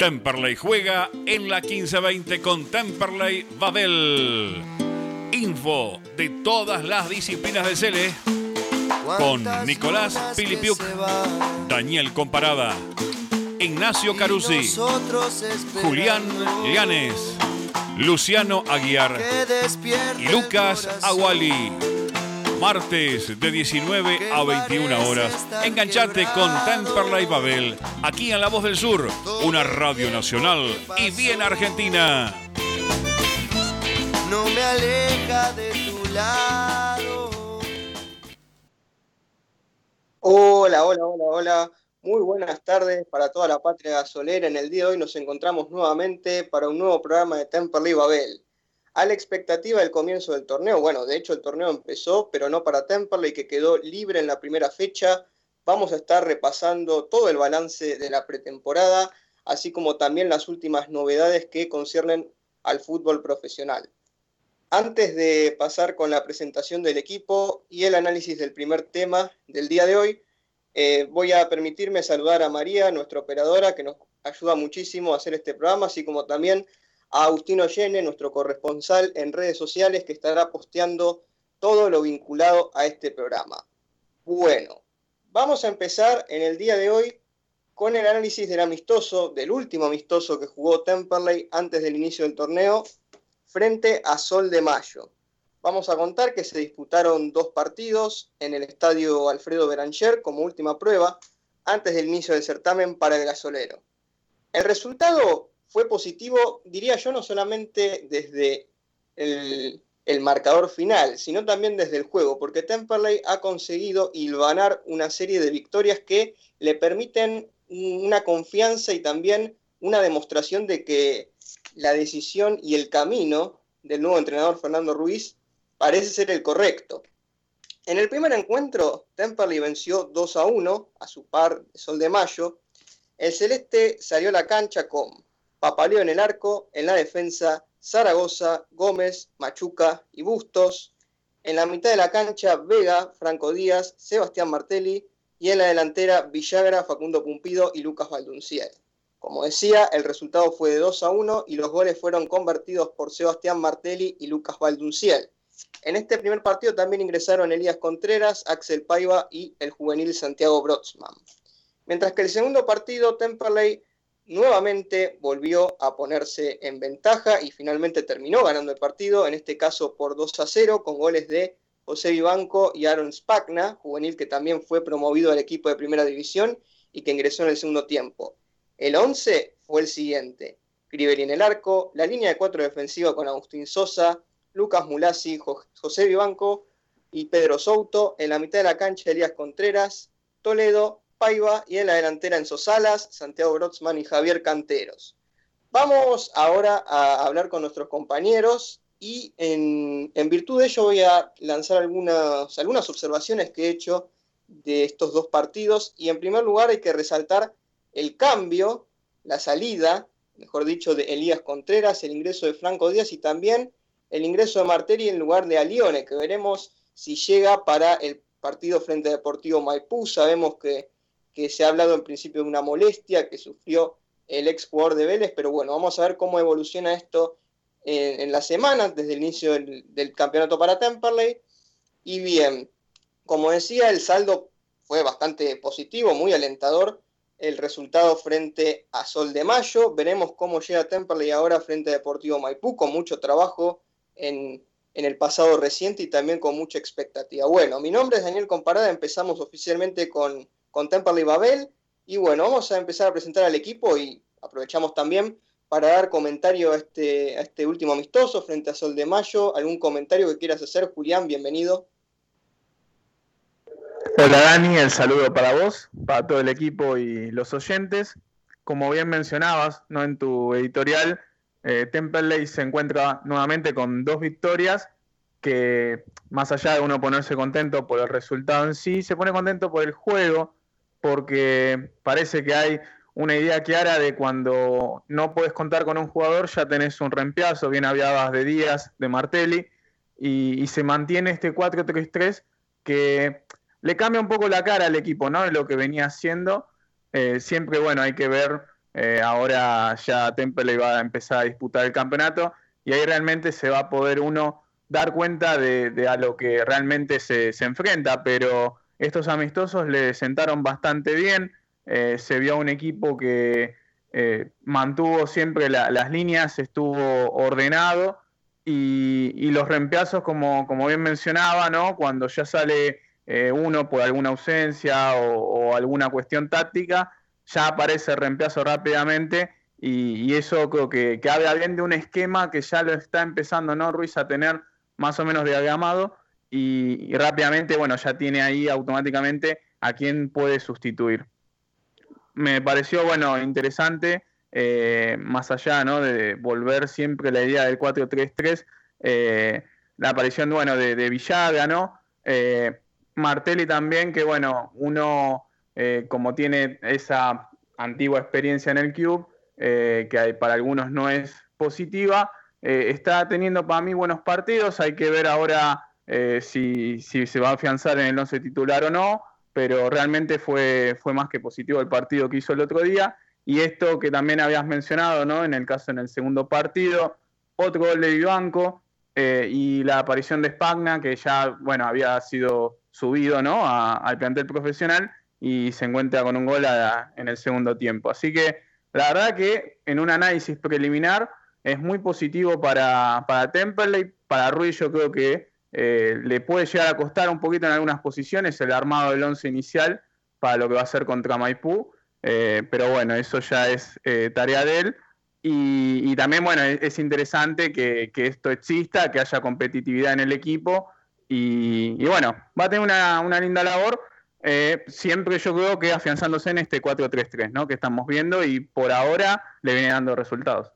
Temperley juega en la 15-20 con Temperley Babel. Info de todas las disciplinas de Cele con Nicolás Pilipiuk, Daniel Comparada, Ignacio Carusi, Julián Llanes, Luciano Aguiar y Lucas Aguali. Martes de 19 a 21 horas. Enganchate con Temperley Babel, aquí en La Voz del Sur, una radio nacional y bien argentina. No me aleja de tu lado. Hola, hola, hola, hola. Muy buenas tardes para toda la patria gasolera. En el día de hoy nos encontramos nuevamente para un nuevo programa de Temperley Babel a la expectativa del comienzo del torneo. Bueno, de hecho el torneo empezó, pero no para Temperley, que quedó libre en la primera fecha. Vamos a estar repasando todo el balance de la pretemporada, así como también las últimas novedades que conciernen al fútbol profesional. Antes de pasar con la presentación del equipo y el análisis del primer tema del día de hoy, eh, voy a permitirme saludar a María, nuestra operadora, que nos ayuda muchísimo a hacer este programa, así como también a Agustino Yene, nuestro corresponsal en redes sociales, que estará posteando todo lo vinculado a este programa. Bueno, vamos a empezar en el día de hoy con el análisis del amistoso, del último amistoso que jugó Temperley antes del inicio del torneo, frente a Sol de Mayo. Vamos a contar que se disputaron dos partidos en el estadio Alfredo Beranger como última prueba antes del inicio del certamen para el gasolero. El resultado fue positivo, diría yo, no solamente desde el, marcador final, sino también desde el juego, porque Temperley ha conseguido hilvanar una serie de victorias que le permiten una confianza y también una demostración de que la decisión y el camino del nuevo entrenador Fernando Ruiz parece ser el correcto. En el primer encuentro, Temperley venció 2 a 1 a su par Sol de Mayo. El celeste salió a la cancha con Papaleo en el arco, en la defensa Zaragoza, Gómez, Machuca y Bustos. En la mitad de la cancha Vega, Franco Díaz, Sebastián Martelli y en la delantera Villagra, Facundo Pumpido y Lucas Valdunciel. Como decía, el resultado fue de 2 a 1 y los goles fueron convertidos por Sebastián Martelli y Lucas Valdunciel. En este primer partido también ingresaron Elías Contreras, Axel Paiva y el juvenil Santiago Brotzman. Mientras que el segundo partido, Temperley nuevamente volvió a ponerse en ventaja y finalmente terminó ganando el partido, en este caso por 2 a 0, con goles de José Vivanco y Aaron Spagna, juvenil que también fue promovido al equipo de primera división y que ingresó en el segundo tiempo. El 11 fue el siguiente. Griveri en el arco, la línea de cuatro defensiva con Agustín Sosa, Lucas Mulasi, José Vivanco y Pedro Souto. En la mitad de la cancha, Elías Contreras, Toledo, Paiva y en la delantera Enzo Salas, Santiago Brotzman y Javier Canteros. Vamos ahora a hablar con nuestros compañeros y en, virtud de ello voy a lanzar algunas, algunas observaciones que he hecho de estos dos partidos y en primer lugar hay que resaltar el cambio, la salida, mejor dicho, de Elías Contreras, el ingreso de Franco Díaz y también el ingreso de Martelli en lugar de Alione, que veremos si llega para el partido frente a Deportivo Maipú. Sabemos que que se ha hablado en principio de una molestia que sufrió el ex jugador de Vélez, pero bueno, vamos a ver cómo evoluciona esto en, en la semana, desde el inicio del, campeonato para Temperley. Y bien, como decía, el saldo fue bastante positivo, muy alentador el resultado frente a Sol de Mayo. Veremos cómo llega Temperley ahora frente a Deportivo Maipú, con mucho trabajo en, en, el pasado reciente y también con mucha expectativa. Bueno, mi nombre es Daniel Comparada, empezamos oficialmente con con Temperley Babel. Y bueno, vamos a empezar a presentar al equipo y aprovechamos también para dar comentario a este, a este último amistoso frente a Sol de Mayo. ¿Algún comentario que quieras hacer, Julián? Bienvenido. Hola Dani, el saludo para vos, para todo el equipo y los oyentes. Como bien mencionabas ¿no? en tu editorial, eh, Temperley se encuentra nuevamente con dos victorias que más allá de uno ponerse contento por el resultado en sí, se pone contento por el juego porque parece que hay una idea clara de cuando no puedes contar con un jugador, ya tenés un reemplazo, bien hablabas de Díaz, de Martelli, y, se mantiene este 4-3-3 que le cambia un poco la cara al equipo, ¿no? De lo que venía haciendo. Eh, siempre, bueno, hay que ver eh, ahora ya Temple va a empezar a disputar el campeonato y ahí realmente se va a poder uno dar cuenta de, a lo que realmente se, enfrenta, pero estos amistosos le sentaron bastante bien, eh, se vio un equipo que eh, mantuvo siempre las líneas, estuvo ordenado y, los reemplazos, como, como, bien mencionaba, ¿no? cuando ya sale eh, uno por alguna ausencia o, alguna cuestión táctica, ya aparece el reemplazo rápidamente y, eso creo que, que, habla bien de un esquema que ya lo está empezando ¿no? Ruiz a tener más o menos diagramado y, rápidamente, bueno, ya tiene ahí automáticamente a quién puede sustituir. Me pareció, bueno, interesante, eh, más allá, ¿no? De volver siempre la idea del 4-3-3, eh, la aparición, bueno, de, de Villaga, ¿no? Eh, Martelli también, que bueno, uno como tiene esa antigua experiencia en el Cube, que para algunos no es positiva, está teniendo para mí buenos partidos, hay que ver ahora eh, si, se va a afianzar en el 11 titular o no, pero realmente fue, fue más que positivo el partido que hizo el otro día. Y esto que también habías mencionado, ¿no? En el caso en el segundo partido, otro gol de Vivanco eh, y la aparición de Spagna, que ya, bueno, había sido subido, ¿no? al plantel profesional y se encuentra con un gol en el segundo tiempo. Así que la verdad que en un análisis preliminar es muy positivo para, para Temperley. Para Ruiz yo creo que eh, le puede llegar a costar un poquito en algunas posiciones el armado del once inicial para lo que va a hacer contra Maipú. Eh, pero bueno, eso ya es eh, tarea de él. Y, también, bueno, es, interesante que, esto exista, que haya competitividad en el equipo. Y, bueno, va a tener una, linda labor. siempre yo creo que afianzándose en este 4-3-3 ¿no? que estamos viendo y por ahora le viene dando resultados.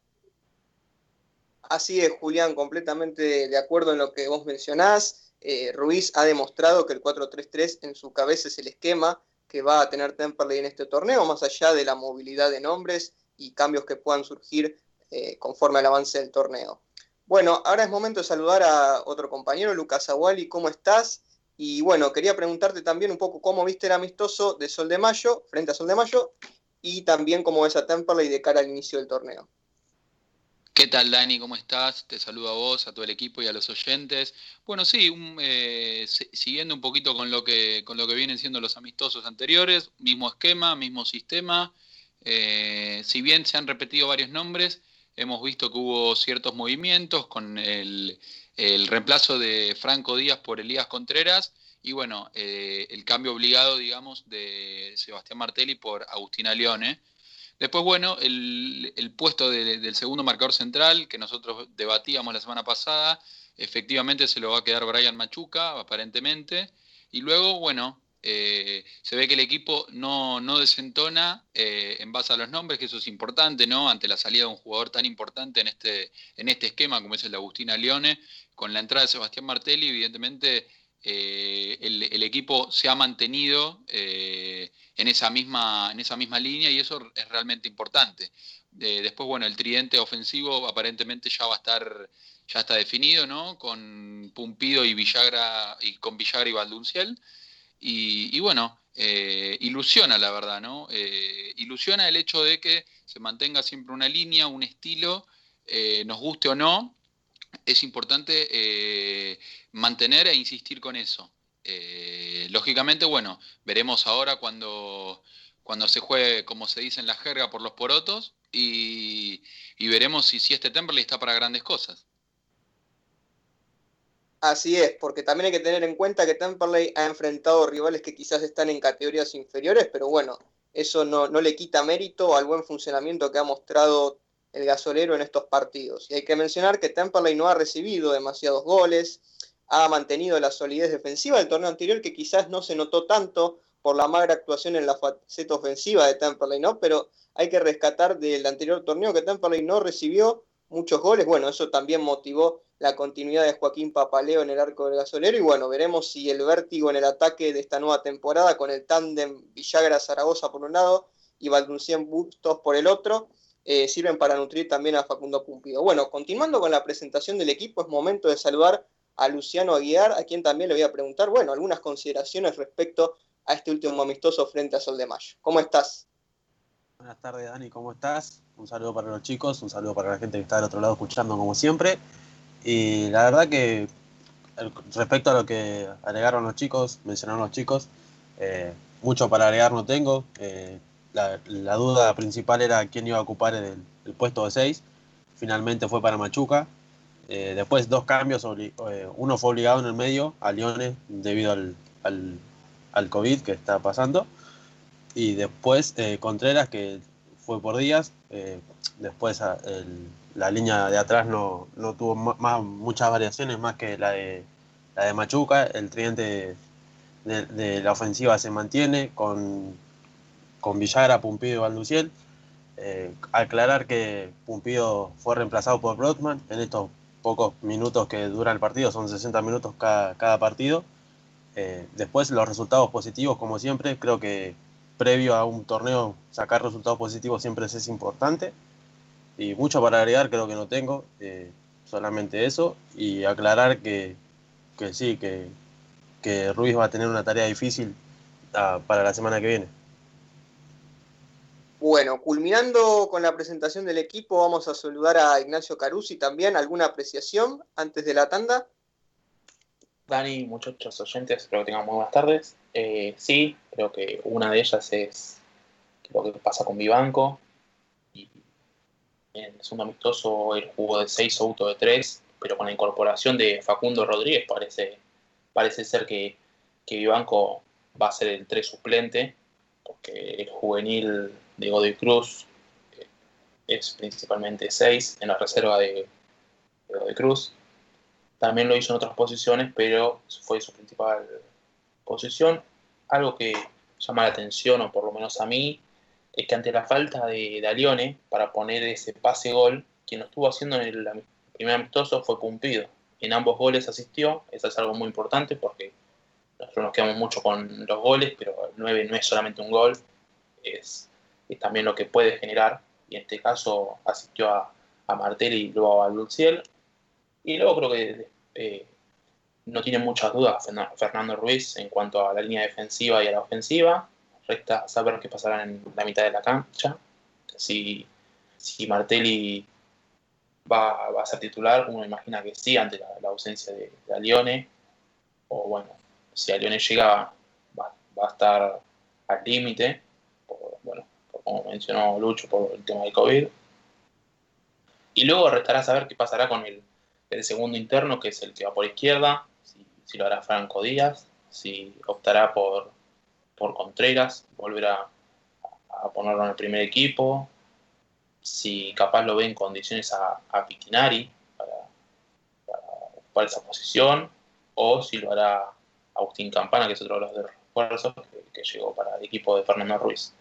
Así es, Julián, completamente de acuerdo en lo que vos mencionás. Eh, Ruiz ha demostrado que el 4-3-3 en su cabeza es el esquema que va a tener Temperley en este torneo, más allá de la movilidad de nombres y cambios que puedan surgir eh, conforme al avance del torneo. Bueno, ahora es momento de saludar a otro compañero, Lucas Aguali, ¿cómo estás? Y bueno, quería preguntarte también un poco cómo viste el amistoso de Sol de Mayo, frente a Sol de Mayo, y también cómo ves a Temperley de cara al inicio del torneo. ¿Qué tal, Dani? ¿Cómo estás? Te saludo a vos, a todo el equipo y a los oyentes. Bueno, sí, eh, siguiendo un poquito con lo, que, con lo que vienen siendo los amistosos anteriores, mismo esquema, mismo sistema. Eh, si bien se han repetido varios nombres, hemos visto que hubo ciertos movimientos con el, reemplazo de Franco Díaz por Elías Contreras y bueno, eh, el cambio obligado, digamos, de Sebastián Martelli por Agustina Leone Después, bueno, el, puesto del segundo marcador central que nosotros debatíamos la semana pasada, efectivamente se lo va a quedar Brian Machuca, aparentemente. Y luego, bueno, eh, se ve que el equipo no, desentona eh, en base a los nombres, que eso es importante, ¿no? Ante la salida de un jugador tan importante en este, en este esquema como es el de Agustina Leone, con la entrada de Sebastián Martelli, evidentemente eh, el, equipo se ha mantenido en, esa misma, en esa misma línea y eso es realmente importante. Eh, después, bueno, el tridente ofensivo aparentemente ya va a estar, ya está definido, ¿no? Con Pumpido y Villagra, y con Villagra y Valdunciel. Y, bueno, ilusiona la verdad, ¿no? ilusiona el hecho de que se mantenga siempre una línea, un estilo, nos guste o no, es importante eh, mantener e insistir con eso. Eh, lógicamente, bueno, veremos ahora cuando, cuando se juegue, como se dice en la jerga, por los porotos y, veremos si, si este Temperley está para grandes cosas. Así es, porque también hay que tener en cuenta que Temperley ha enfrentado rivales que quizás están en categorías inferiores, pero bueno, eso no, no le quita mérito al buen funcionamiento que ha mostrado el gasolero en estos partidos. Y hay que mencionar que Temperley no ha recibido demasiados goles, ha mantenido la solidez defensiva del torneo anterior, que quizás no se notó tanto por la magra actuación en la faceta ofensiva de Temperley, ¿no? Pero hay que rescatar del anterior torneo que Temperley no recibió muchos goles. Bueno, eso también motivó la continuidad de Joaquín Papaleo en el arco del gasolero. Y bueno, veremos si el vértigo en el ataque de esta nueva temporada, con el tándem Villagra-Zaragoza por un lado y Valduncien Bustos por el otro, eh, sirven para nutrir también a Facundo Pumpido. Bueno, continuando con la presentación del equipo, es momento de saludar a Luciano Aguiar, a quien también le voy a preguntar, bueno, algunas consideraciones respecto a este último amistoso frente a Sol de Mayo. ¿Cómo estás? Buenas tardes, Dani, ¿cómo estás? Un saludo para los chicos, un saludo para la gente que está del otro lado escuchando como siempre. Y la verdad que respecto a lo que agregaron los chicos, mencionaron los chicos, eh, mucho para agregar no tengo. Eh, la, duda principal era quién iba a ocupar el, puesto de 6. Finalmente fue para Machuca. Eh, después dos cambios, uno fue obligado en el medio a Lione debido al, al, al COVID que está pasando. Y después Contreras, que fue por días. después la línea de atrás no, tuvo más, muchas variaciones más que la de, la de Machuca. El tridente de, la ofensiva se mantiene con, con Villagra, Pumpido y Valduciel. Eh, aclarar que Pumpido fue reemplazado por Brotman en estos pocos minutos que dura el partido, son 60 minutos cada, partido. Eh, después los resultados positivos, como siempre, creo que previo a un torneo sacar resultados positivos siempre es importante. Y mucho para agregar creo que no tengo, eh, solamente eso. Y aclarar que, que sí, que que Ruiz va a tener una tarea difícil ah, para la semana que viene. Bueno, culminando con la presentación del equipo, vamos a saludar a Ignacio Carusi también. ¿Alguna apreciación antes de la tanda? Dani, muchachos oyentes, espero que tengan muy buenas tardes. Eh, sí, creo que una de ellas es lo que pasa con Vivanco. Y en el segundo amistoso el jugó de 6 o auto de 3, pero con la incorporación de Facundo Rodríguez parece parece ser que, que Vivanco va a ser el 3 suplente, porque el juvenil de Godoy Cruz eh, es principalmente 6 en la reserva de, Godoy Cruz. También lo hizo en otras posiciones, pero fue su principal posición. Algo que llama la atención, o por lo menos a mí, es que ante la falta de Dalione para poner ese pase gol, quien lo estuvo haciendo en el primer amistoso fue Pumpido en ambos goles asistió, eso es algo muy importante porque nosotros nos quedamos mucho con los goles, pero el 9 no es solamente un gol, es, también lo que puede generar, y en este caso asistió a, a Martelli y luego a Luciel, y luego creo que eh, no tiene muchas dudas Fernando Ruiz en cuanto a la línea defensiva y a la ofensiva, resta saber qué pasará en la mitad de la cancha, si, si Martelli va, a ser titular, uno imagina que sí, ante la, ausencia de, de, Alione, o bueno, si Alione llega, va, a estar al límite, como mencionó Lucho, por el tema del COVID. Y luego restará saber qué pasará con el, segundo interno, que es el que va por izquierda, si, lo hará Franco Díaz, si optará por, por Contreras, volverá a ponerlo en el primer equipo, si capaz lo ve en condiciones a, a Pitinari para, ocupar esa posición, o si lo hará Agustín Campana, que es otro de los refuerzos que, llegó para el equipo de Fernando Ruiz.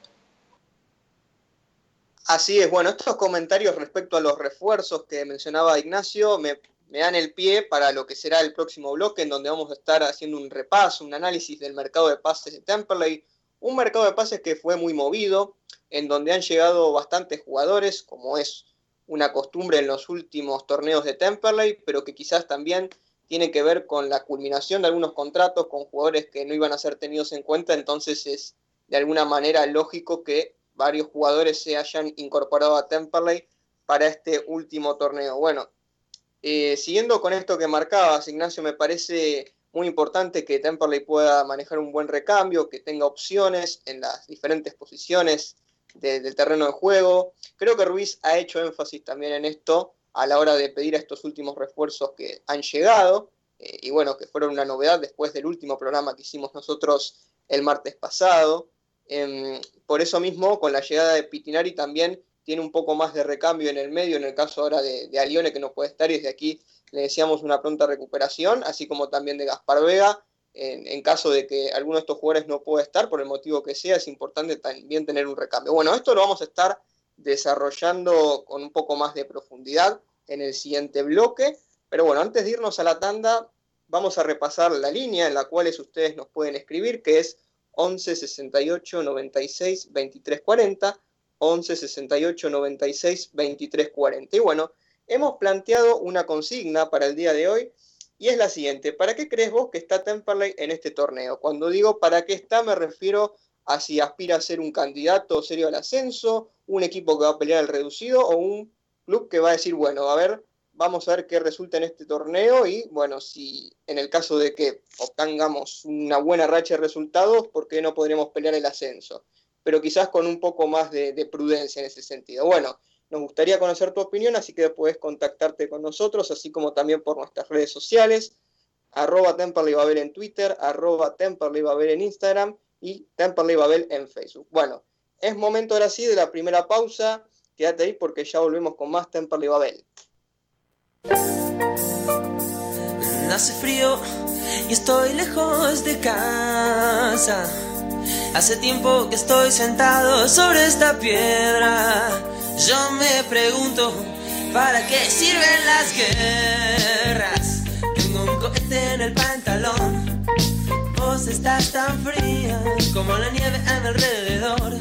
Así es, bueno, estos comentarios respecto a los refuerzos que mencionaba Ignacio me, dan el pie para lo que será el próximo bloque, en donde vamos a estar haciendo un repaso, un análisis del mercado de pases de Temperley, un mercado de pases que fue muy movido, en donde han llegado bastantes jugadores, como es una costumbre en los últimos torneos de Temperley, pero que quizás también tiene que ver con la culminación de algunos contratos con jugadores que no iban a ser tenidos en cuenta, entonces es de alguna manera lógico que varios jugadores se hayan incorporado a Temperley para este último torneo. Bueno, eh, siguiendo con esto que marcabas, Ignacio, me parece muy importante que Temperley pueda manejar un buen recambio, que tenga opciones en las diferentes posiciones del terreno de juego. Creo que Ruiz ha hecho énfasis también en esto a la hora de pedir a estos últimos refuerzos que han llegado eh, y bueno, que fueron una novedad después del último programa que hicimos nosotros el martes pasado. Em, por eso mismo, con la llegada de Pitinari también tiene un poco más de recambio en el medio, en el caso ahora de, de Alione que no puede estar y desde aquí le deseamos una pronta recuperación, así como también de Gaspar Vega. En, caso de que alguno de estos jugadores no pueda estar, por el motivo que sea, es importante también tener un recambio. Bueno, esto lo vamos a estar desarrollando con un poco más de profundidad en el siguiente bloque. Pero bueno, antes de irnos a la tanda, vamos a repasar la línea en la cual ustedes nos pueden escribir, que es 11 68 96 23 40, 11 68 96 23 40. Y bueno, hemos planteado una consigna para el día de hoy y es la siguiente. ¿Para qué crees vos que está Temperley en este torneo? Cuando digo para qué está me refiero así aspira a ser un candidato serio al ascenso, un equipo que va a pelear al reducido o un club que va a decir, bueno, a ver, vamos a ver qué resulta en este torneo y bueno, si en el caso de que obtengamos una buena racha de resultados, ¿por qué no podremos pelear el ascenso? Pero quizás con un poco más de, de prudencia en ese sentido. Bueno, nos gustaría conocer tu opinión, así que puedes contactarte con nosotros, así como también por nuestras redes sociales, arroba Temperley Babel en Twitter, arroba Temperley Babel en Instagram y Temperley Babel en Facebook. Bueno, es momento ahora sí de la primera pausa. Quédate ahí porque ya volvemos con más Temperley Babel. Hace frío y estoy lejos de casa. Hace tiempo que estoy sentado sobre esta piedra. Yo me pregunto, ¿para qué sirven las guerras? Tengo un cohete en el pantalón. Vos estás tan fría como la nieve a mi alrededor.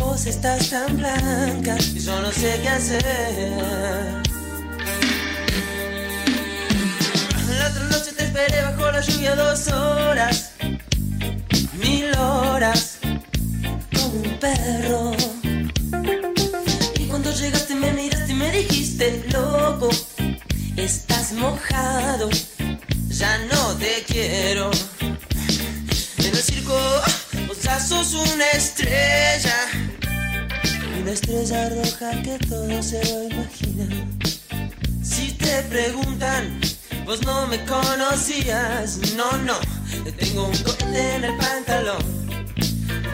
Vos estás tan blanca y yo no sé qué hacer. La otra te esperé bajo la lluvia dos horas, mil horas, como un perro. Y cuando llegaste me miraste y me dijiste, loco, estás mojado, ya no te quiero. En el circo, vos ya sos una estrella, una estrella roja que todo se lo imagina. Si te preguntan, vos no me conocías, no, no, te tengo un cohete en el pantalón.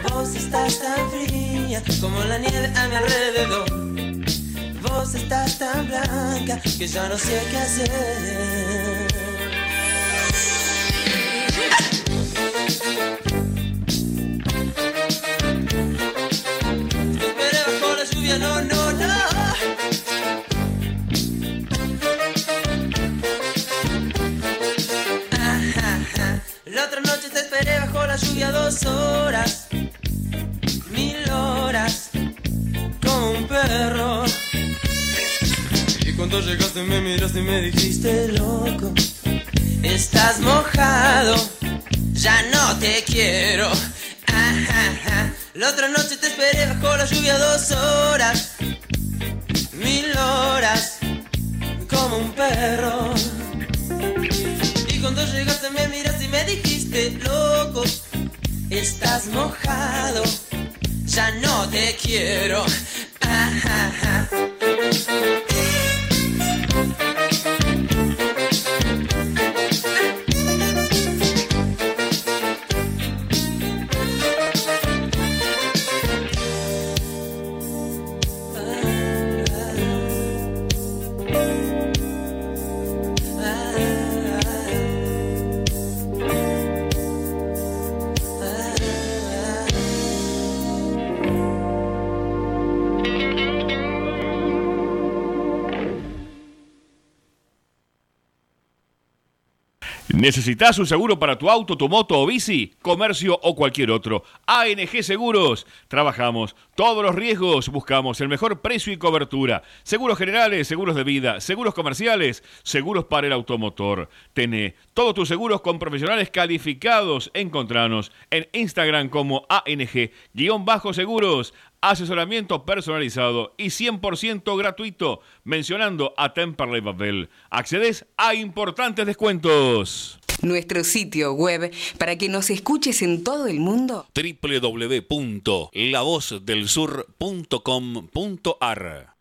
Vos estás tan fría como la nieve a mi alrededor. Vos estás tan blanca que ya no sé qué hacer. La lluvia dos horas, mil horas, como un perro. Y cuando llegaste me miraste y me dijiste, loco, estás mojado, ya no te quiero. Ajá, La otra noche te esperé bajo la lluvia dos horas, mil horas, como un perro. Y cuando llegaste me miraste y me dijiste, loco, estás mojado, ya no te quiero. Ajá. ¿Necesitas un seguro para tu auto, tu moto o bici, comercio o cualquier otro? ANG Seguros. Trabajamos todos los riesgos, buscamos el mejor precio y cobertura. Seguros generales, seguros de vida, seguros comerciales, seguros para el automotor. Tené todos tus seguros con profesionales calificados. Encontranos en Instagram como ANG-seguros. Asesoramiento personalizado y 100% gratuito. Mencionando a Temperley Babel. Accedes a importantes descuentos. Nuestro sitio web para que nos escuches en todo el mundo. www.lavozdelsur.com.ar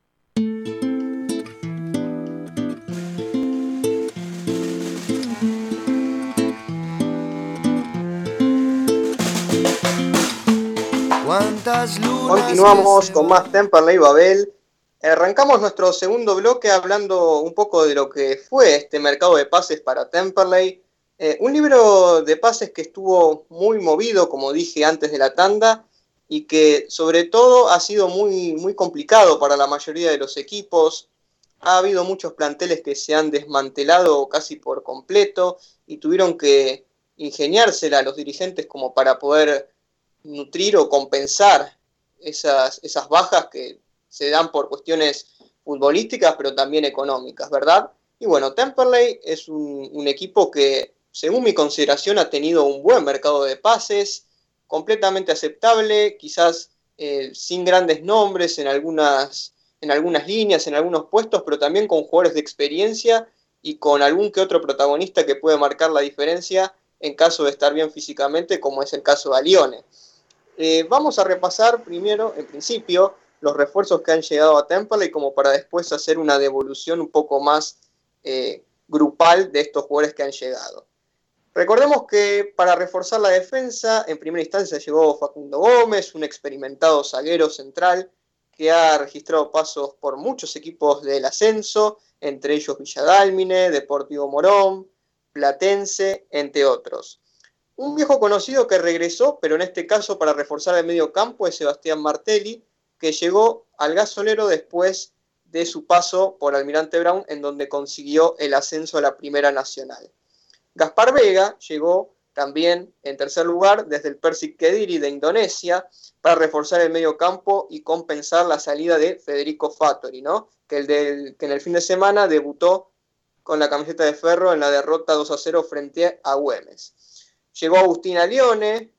Continuamos con más Temperley Babel. Arrancamos nuestro segundo bloque hablando un poco de lo que fue este mercado de pases para Temperley. Eh, un libro de pases que estuvo muy movido, como dije antes de la tanda, y que sobre todo ha sido muy, muy complicado para la mayoría de los equipos. Ha habido muchos planteles que se han desmantelado casi por completo y tuvieron que ingeniársela a los dirigentes como para poder nutrir o compensar esas, esas bajas que se dan por cuestiones futbolísticas, pero también económicas, ¿verdad? Y bueno, Temperley es un, equipo que, según mi consideración, ha tenido un buen mercado de pases, completamente aceptable, quizás eh, sin grandes nombres en algunas, en algunas líneas, en algunos puestos, pero también con jugadores de experiencia y con algún que otro protagonista que puede marcar la diferencia en caso de estar bien físicamente, como es el caso de Alione. Eh, vamos a repasar primero, en principio, los refuerzos que han llegado a Temple como para después hacer una devolución un poco más eh, grupal de estos jugadores que han llegado. Recordemos que para reforzar la defensa, en primera instancia llegó Facundo Gómez, un experimentado zaguero central que ha registrado pasos por muchos equipos del ascenso, entre ellos Villadálmine, Deportivo Morón, Platense, entre otros. Un viejo conocido que regresó, pero en este caso para reforzar el medio campo, es Sebastián Martelli, que llegó al gasolero después de su paso por Almirante Brown, en donde consiguió el ascenso a la Primera Nacional. Gaspar Vega llegó también en tercer lugar desde el Persik Kediri de Indonesia para reforzar el medio campo y compensar la salida de Federico Fattori, ¿no? que, el que en el fin de semana debutó con la camiseta de Ferro en la derrota 2 a 0 frente a Güemes. Llegó Agustín Alione,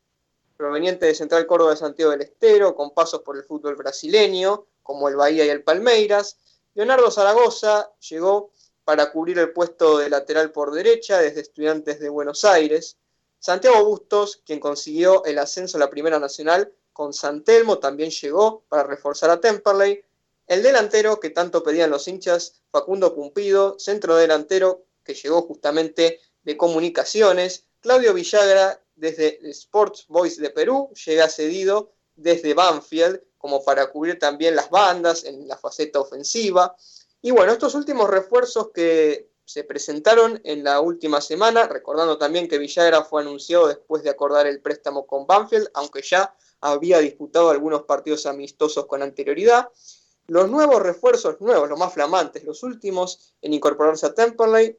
proveniente de Central Córdoba de Santiago del Estero, con pasos por el fútbol brasileño, como el Bahía y el Palmeiras. Leonardo Zaragoza llegó para cubrir el puesto de lateral por derecha desde Estudiantes de Buenos Aires. Santiago Bustos, quien consiguió el ascenso a la Primera Nacional con San Telmo, también llegó para reforzar a Temperley. El delantero que tanto pedían los hinchas, Facundo Cumpido, centro delantero que llegó justamente de comunicaciones. Claudio Villagra, desde Sports Boys de Perú, llega cedido desde Banfield como para cubrir también las bandas en la faceta ofensiva. Y bueno, estos últimos refuerzos que se presentaron en la última semana, recordando también que Villagra fue anunciado después de acordar el préstamo con Banfield, aunque ya había disputado algunos partidos amistosos con anterioridad. Los nuevos refuerzos, nuevos, los más flamantes, los últimos en incorporarse a Temperley,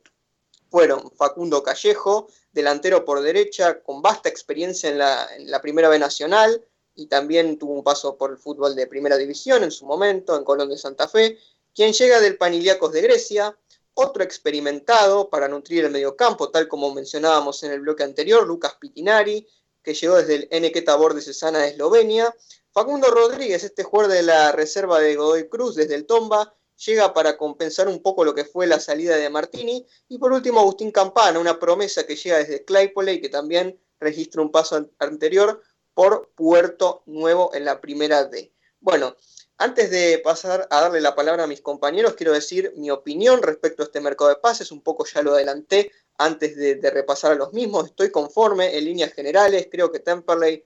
fueron Facundo Callejo, delantero por derecha, con vasta experiencia en la, Primera B Nacional y también tuvo un paso por el fútbol de Primera División en su momento, en Colón de Santa Fe, quien llega del Paniliacos de Grecia, otro experimentado para nutrir el mediocampo, tal como mencionábamos en el bloque anterior, Lucas Pitinari, que llegó desde el NK Tabor de Cesana de Eslovenia, Facundo Rodríguez, este jugador de la reserva de Godoy Cruz desde el Tomba, llega para compensar un poco lo que fue la salida de Martini. Y por último, Agustín Campana, una promesa que llega desde Claypole y que también registra un paso anterior por Puerto Nuevo en la primera D. Bueno, antes de pasar a darle la palabra a mis compañeros, quiero decir mi opinión respecto a este mercado de pases. Un poco ya lo adelanté antes de, de repasar a los mismos. Estoy conforme en líneas generales. Creo que Temperley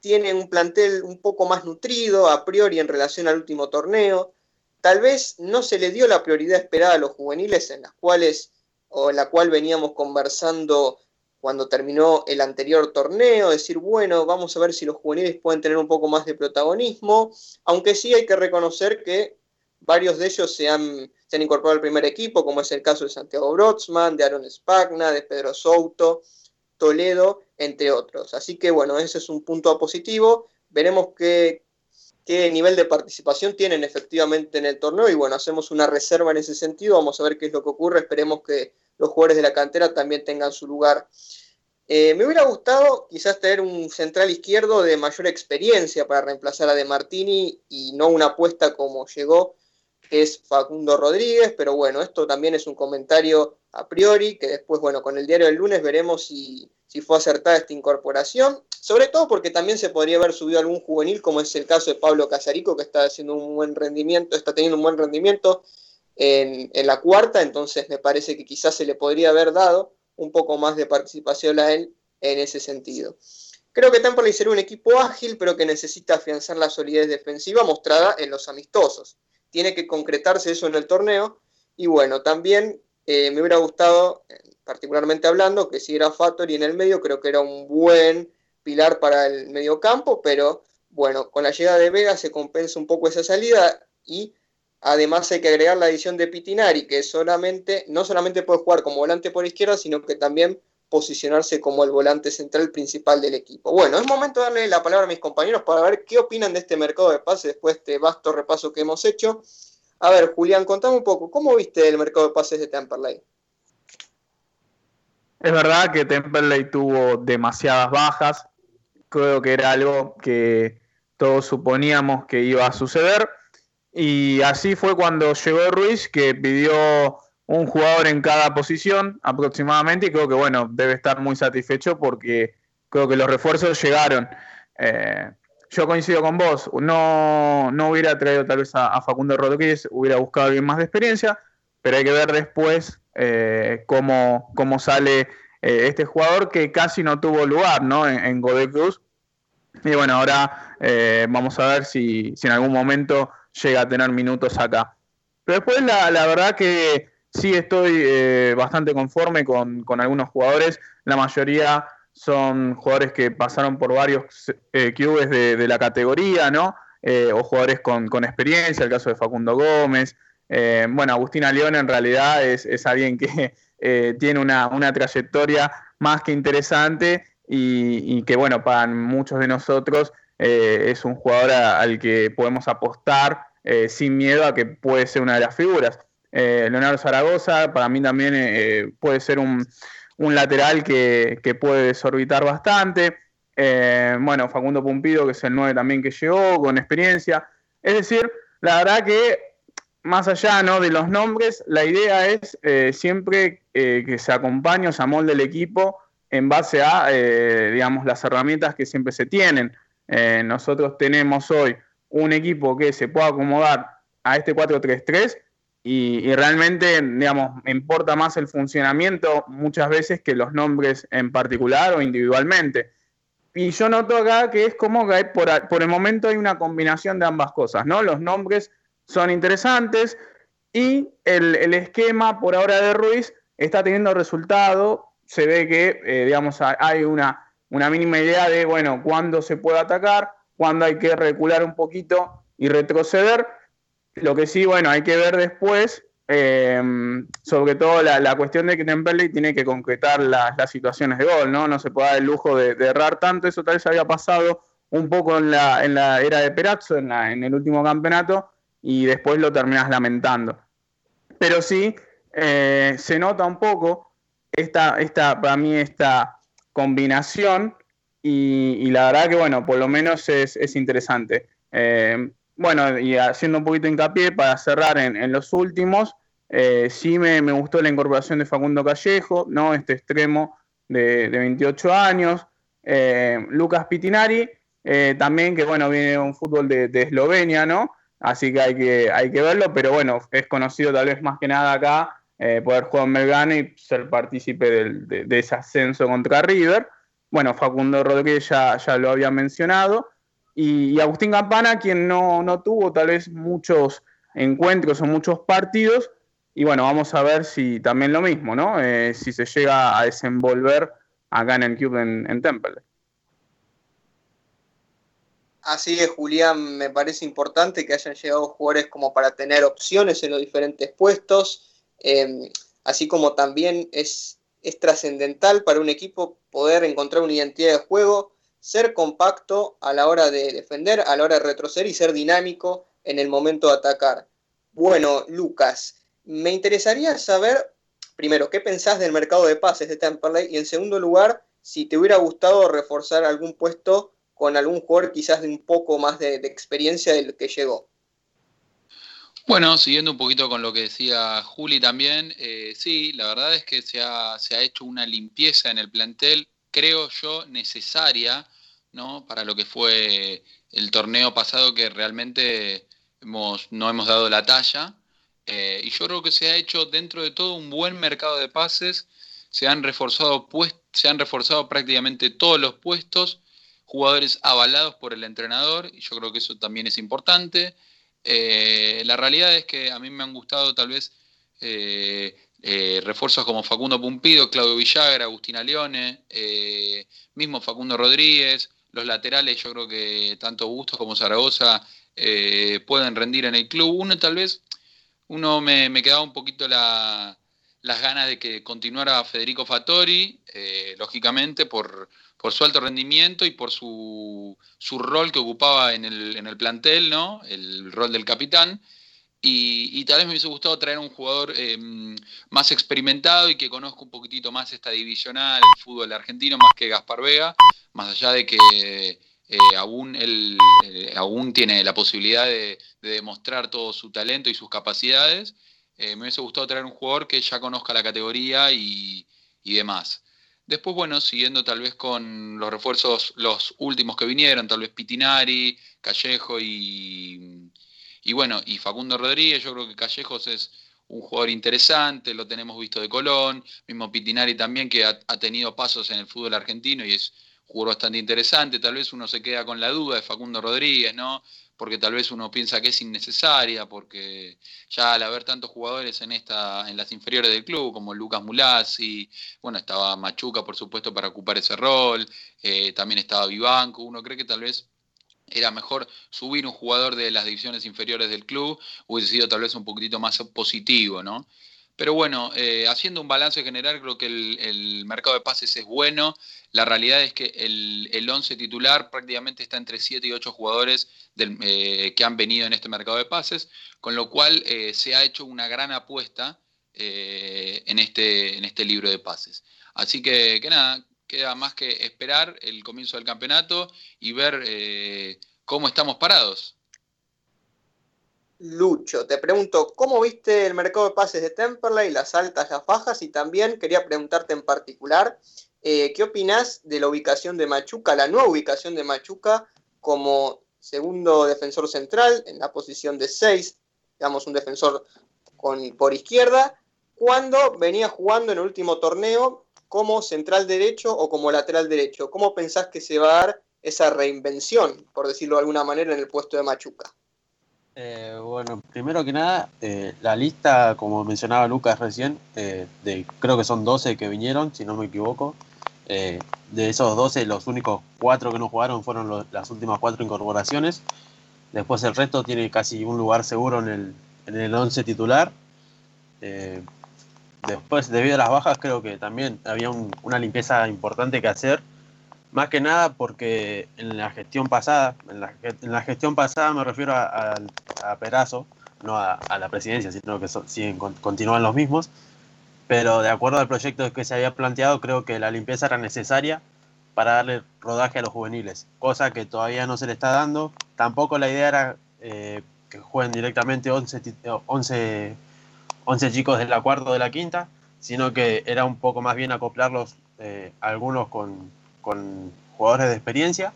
tiene un plantel un poco más nutrido a priori en relación al último torneo tal vez no se le dio la prioridad esperada a los juveniles en las cuales o en la cual veníamos conversando cuando terminó el anterior torneo, decir, bueno, vamos a ver si los juveniles pueden tener un poco más de protagonismo, aunque sí hay que reconocer que varios de ellos se han, se han incorporado al primer equipo, como es el caso de Santiago Brotzman, de Aaron Spagna, de Pedro Souto, Toledo, entre otros. Así que bueno, ese es un punto positivo. Veremos qué, qué nivel de participación tienen efectivamente en el torneo. Y bueno, hacemos una reserva en ese sentido, vamos a ver qué es lo que ocurre, esperemos que los jugadores de la cantera también tengan su lugar. Eh, me hubiera gustado quizás tener un central izquierdo de mayor experiencia para reemplazar a De Martini y no una apuesta como llegó, es Facundo Rodríguez, pero bueno, esto también es un comentario a priori, que después, bueno, con el diario del lunes veremos si, si fue acertada esta incorporación, sobre todo porque también se podría haber subido algún juvenil, como es el caso de Pablo Casarico, que está haciendo un buen rendimiento, está teniendo un buen rendimiento en, la cuarta, entonces me parece que quizás se le podría haber dado un poco más de participación a él en ese sentido. Creo que Temperley será un equipo ágil, pero que necesita afianzar la solidez defensiva mostrada en los amistosos. Tiene que concretarse eso en el torneo. Y bueno, también eh, me hubiera gustado particularmente hablando, que si era Fattori en el medio, creo que era un buen pilar para el mediocampo, pero bueno, con la llegada de Vega se compensa un poco esa salida y además hay que agregar la adición de Pitinari, que solamente, no solamente puede jugar como volante por izquierda, sino que también posicionarse como el volante central principal del equipo. Bueno, es momento de darle la palabra a mis compañeros para ver qué opinan de este mercado de pases después de este vasto repaso que hemos hecho. A ver, Julián, contame un poco, ¿cómo viste el mercado de pases de Temperley? Es verdad que Temperley tuvo demasiadas bajas. creo que era algo que todos suponíamos que iba a suceder. Y así fue cuando llegó Ruiz, que pidió un jugador en cada posición aproximadamente, y creo que bueno, debe estar muy satisfecho porque creo que los refuerzos llegaron. Eh, yo coincido con vos, no, no hubiera traído tal vez a, Facundo Rodríguez, hubiera buscado alguien más de experiencia, pero hay que ver después eh, cómo, cómo sale eh, este jugador que casi no tuvo lugar ¿no? en, en Cruz. Y bueno, ahora vamos a ver si, si, en algún momento llega a tener minutos acá. Pero después la, la verdad que sí estoy eh, bastante conforme con, algunos jugadores. La mayoría son jugadores que pasaron por varios clubes de, la categoría, ¿no? o jugadores con, con, experiencia, el caso de Facundo Gómez. bueno, Agustina León en realidad es, alguien que eh, tiene una, trayectoria más que interesante y, que, bueno, para muchos de nosotros eh, es un jugador al que podemos apostar eh, sin miedo a que puede ser una de las figuras. Leonardo Zaragoza, para mí también puede ser un, lateral que, que, puede desorbitar bastante. bueno, Facundo Pumpido, que es el 9 también que llegó, con experiencia. Es decir, la verdad que más allá ¿no? de los nombres, la idea es eh, siempre eh, que se acompañe o se amolde el equipo en base a, eh, digamos, las herramientas que siempre se tienen. nosotros tenemos hoy un equipo que se pueda acomodar a este 4-3-3 y, realmente, digamos, importa más el funcionamiento muchas veces que los nombres en particular o individualmente. Y yo noto acá que es como que por, por el momento hay una combinación de ambas cosas, ¿no? Los nombres son interesantes y el, esquema por ahora de Ruiz está teniendo resultado. Se ve que, eh, digamos, hay una, una mínima idea de, bueno, cuándo se puede atacar, cuándo hay que recular un poquito y retroceder. Lo que sí, bueno, hay que ver después, em, sobre todo la, cuestión de que Temperley tiene que concretar las situaciones de gol, ¿no? No se puede dar el lujo de, errar tanto, eso tal vez había pasado un poco en la, en la era de Perazzo, en, en el último campeonato, y después lo terminas lamentando. Pero sí, eh, se nota un poco esta, esta, para mí esta combinación y, la verdad que, bueno, por lo menos es, interesante. Eh, bueno, y haciendo un poquito hincapié para cerrar en, los últimos, eh, sí me, gustó la incorporación de Facundo Callejo, ¿no? Este extremo de, 28 años. Lucas Pitinari, también que, bueno, viene de un fútbol de, de Eslovenia, ¿no? Así que hay que, hay que verlo, pero bueno, es conocido tal vez más que nada acá eh, poder jugar en Melgano y ser partícipe de, ese ascenso contra River. Bueno, Facundo Rodríguez ya, ya lo había mencionado. Y, Agustín Campana, quien no, no, tuvo tal vez muchos encuentros o muchos partidos. Y bueno, vamos a ver si también lo mismo, ¿no? Eh, si se llega a desenvolver acá en el Cube en, Temple. Así que Julián, me parece importante que hayan llegado jugadores como para tener opciones en los diferentes puestos, em, así como también es, es trascendental para un equipo poder encontrar una identidad de juego, ser compacto a la hora de defender, a la hora de retroceder y ser dinámico en el momento de atacar. Bueno, Lucas, me interesaría saber, primero, qué pensás del mercado de pases de Temperley y en segundo lugar, si te hubiera gustado reforzar algún puesto con algún jugador quizás de un poco más de, experiencia del que llegó. Bueno, siguiendo un poquito con lo que decía Juli también, eh, sí, la verdad es que se ha, hecho una limpieza en el plantel, creo yo, necesaria, ¿no? Para lo que fue el torneo pasado que realmente hemos, no hemos dado la talla. Eh, y yo creo que se ha hecho dentro de todo un buen mercado de pases, se han reforzado, se han reforzado prácticamente todos los puestos, jugadores avalados por el entrenador, y yo creo que eso también es importante. Eh, la realidad es que a mí me han gustado tal vez eh, eh, refuerzos como Facundo Pumpido, Claudio Villagra, Agustina Leone, mismo Facundo Rodríguez, los laterales yo creo que tanto Bustos como Zaragoza pueden rendir en el club. Uno tal vez, uno me, me quedaba un poquito la, las ganas de que continuara Federico Fattori, lógicamente por por su alto rendimiento y por su, rol que ocupaba en el, plantel, ¿no? El rol del capitán. Y, tal vez me hubiese gustado traer un jugador eh, más experimentado y que conozca un poquitito más esta divisional, el fútbol argentino, más que Gaspar Vega, más allá de que eh, aún, él, eh, aún tiene la posibilidad de, demostrar todo su talento y sus capacidades. me hubiese gustado traer un jugador que ya conozca la categoría y, y demás. Después, bueno, siguiendo tal vez con los refuerzos, los últimos que vinieron, tal vez Pitinari, Callejo y, y bueno, y Facundo Rodríguez, yo creo que Callejos es un jugador interesante, lo tenemos visto de Colón, mismo Pitinari también que ha, tenido pasos en el fútbol argentino y es un jugador bastante interesante, tal vez uno se queda con la duda de Facundo Rodríguez, ¿no? Porque tal vez uno piensa que es innecesaria, porque ya al haber tantos jugadores en esta, en las inferiores del club, como Lucas Mulazzi, bueno, estaba Machuca, por supuesto, para ocupar ese rol, eh, también estaba Vivanco, uno cree que tal vez era mejor subir un jugador de las divisiones inferiores del club, hubiese sido tal vez un poquitito más positivo, ¿no? Pero bueno, eh, haciendo un balance general, creo que el, mercado de pases es bueno. La realidad es que el, el titular prácticamente está entre 7 y 8 jugadores eh, que han venido en este mercado de pases, con lo cual eh, se ha hecho una gran apuesta en, este, en este libro de pases. Así que, que nada, queda más que esperar el comienzo del campeonato y ver eh, cómo estamos parados. Lucho, te pregunto, ¿cómo viste el mercado de pases de Temperley, las altas, las bajas? Y también quería preguntarte en particular, eh, ¿qué opinas de la ubicación de Machuca, la nueva ubicación de Machuca como segundo defensor central en la posición de 6, digamos un defensor con, por izquierda, cuando venía jugando en el último torneo como central derecho o como lateral derecho. ¿Cómo pensás que se va a dar esa reinvención, por decirlo de alguna manera, en el puesto de Machuca? Eh, bueno, primero que nada, eh, la lista, como mencionaba Lucas recién, eh, creo que son 12 que vinieron, si no me equivoco. de esos 12, los únicos 4 que no jugaron fueron las últimas 4 incorporaciones. Después el resto tiene casi un lugar seguro en el, en el 11 titular. Después, debido a las bajas, creo que también había una limpieza importante que hacer. Más que nada porque en la gestión pasada, en la, gestión pasada me refiero a, Perazo, no a, la presidencia, sino que siguen, continúan los mismos. Pero de acuerdo al proyecto que se había planteado, creo que la limpieza era necesaria para darle rodaje a los juveniles, cosa que todavía no se le está dando. Tampoco la idea era eh, que jueguen directamente 11, 11 11 chicos de la cuarta o de la quinta, sino que era un poco más bien acoplarlos eh, algunos con, jugadores de experiencia.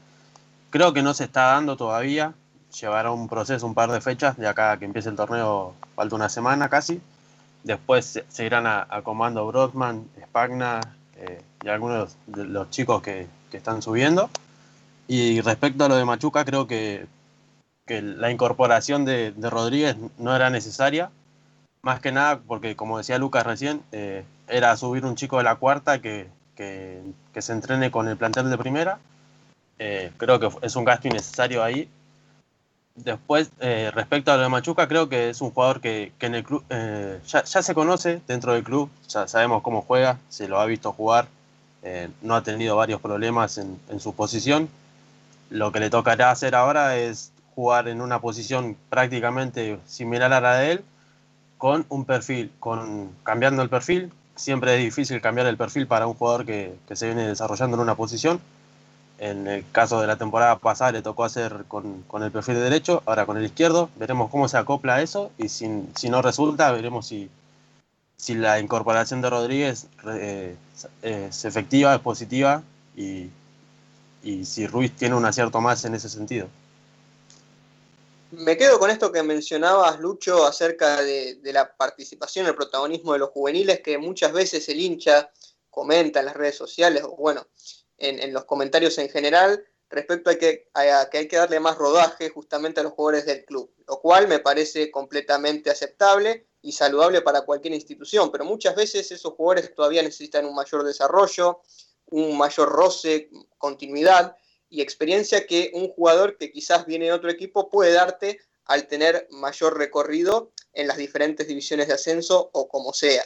Creo que no se está dando todavía, llevará un proceso, un par de fechas, de acá que empiece el torneo falta una semana casi. Después se, irán a, comando Brockman, Spagna eh, y algunos de los chicos que, están subiendo. Y respecto a lo de Machuca, creo que, la incorporación de Rodríguez no era necesaria más que nada porque, como decía Lucas recién, eh, era subir un chico de la cuarta que, que, se entrene con el plantel de primera. Eh, creo que es un gasto innecesario ahí. Después, eh, respecto a lo de Machuca, creo que es un jugador que, que en el club ya, ya, se conoce dentro del club, ya sabemos cómo juega, se lo ha visto jugar, no ha tenido varios problemas en, en su posición. Lo que le tocará hacer ahora es jugar en una posición prácticamente similar a la de él, con un perfil, con cambiando el perfil. Siempre es difícil cambiar el perfil para un jugador que, se viene desarrollando en una posición. En el caso de la temporada pasada le tocó hacer con, el perfil de derecho, ahora con el izquierdo. Veremos cómo se acopla eso y si, no resulta, veremos si, si la incorporación de Rodríguez eh, es efectiva, es positiva y, y si Ruiz tiene un acierto más en ese sentido. Me quedo con esto que mencionabas, Lucho, acerca de, la participación, el protagonismo de los juveniles, que muchas veces el hincha comenta en las redes sociales, o bueno, en, los comentarios en general, respecto a que, a que hay que darle más rodaje justamente a los jugadores del club, lo cual me parece completamente aceptable y saludable para cualquier institución, pero muchas veces esos jugadores todavía necesitan un mayor desarrollo, un mayor roce, continuidad, y experiencia que un jugador que quizás viene de otro equipo puede darte al tener mayor recorrido en las diferentes divisiones de ascenso o como sea.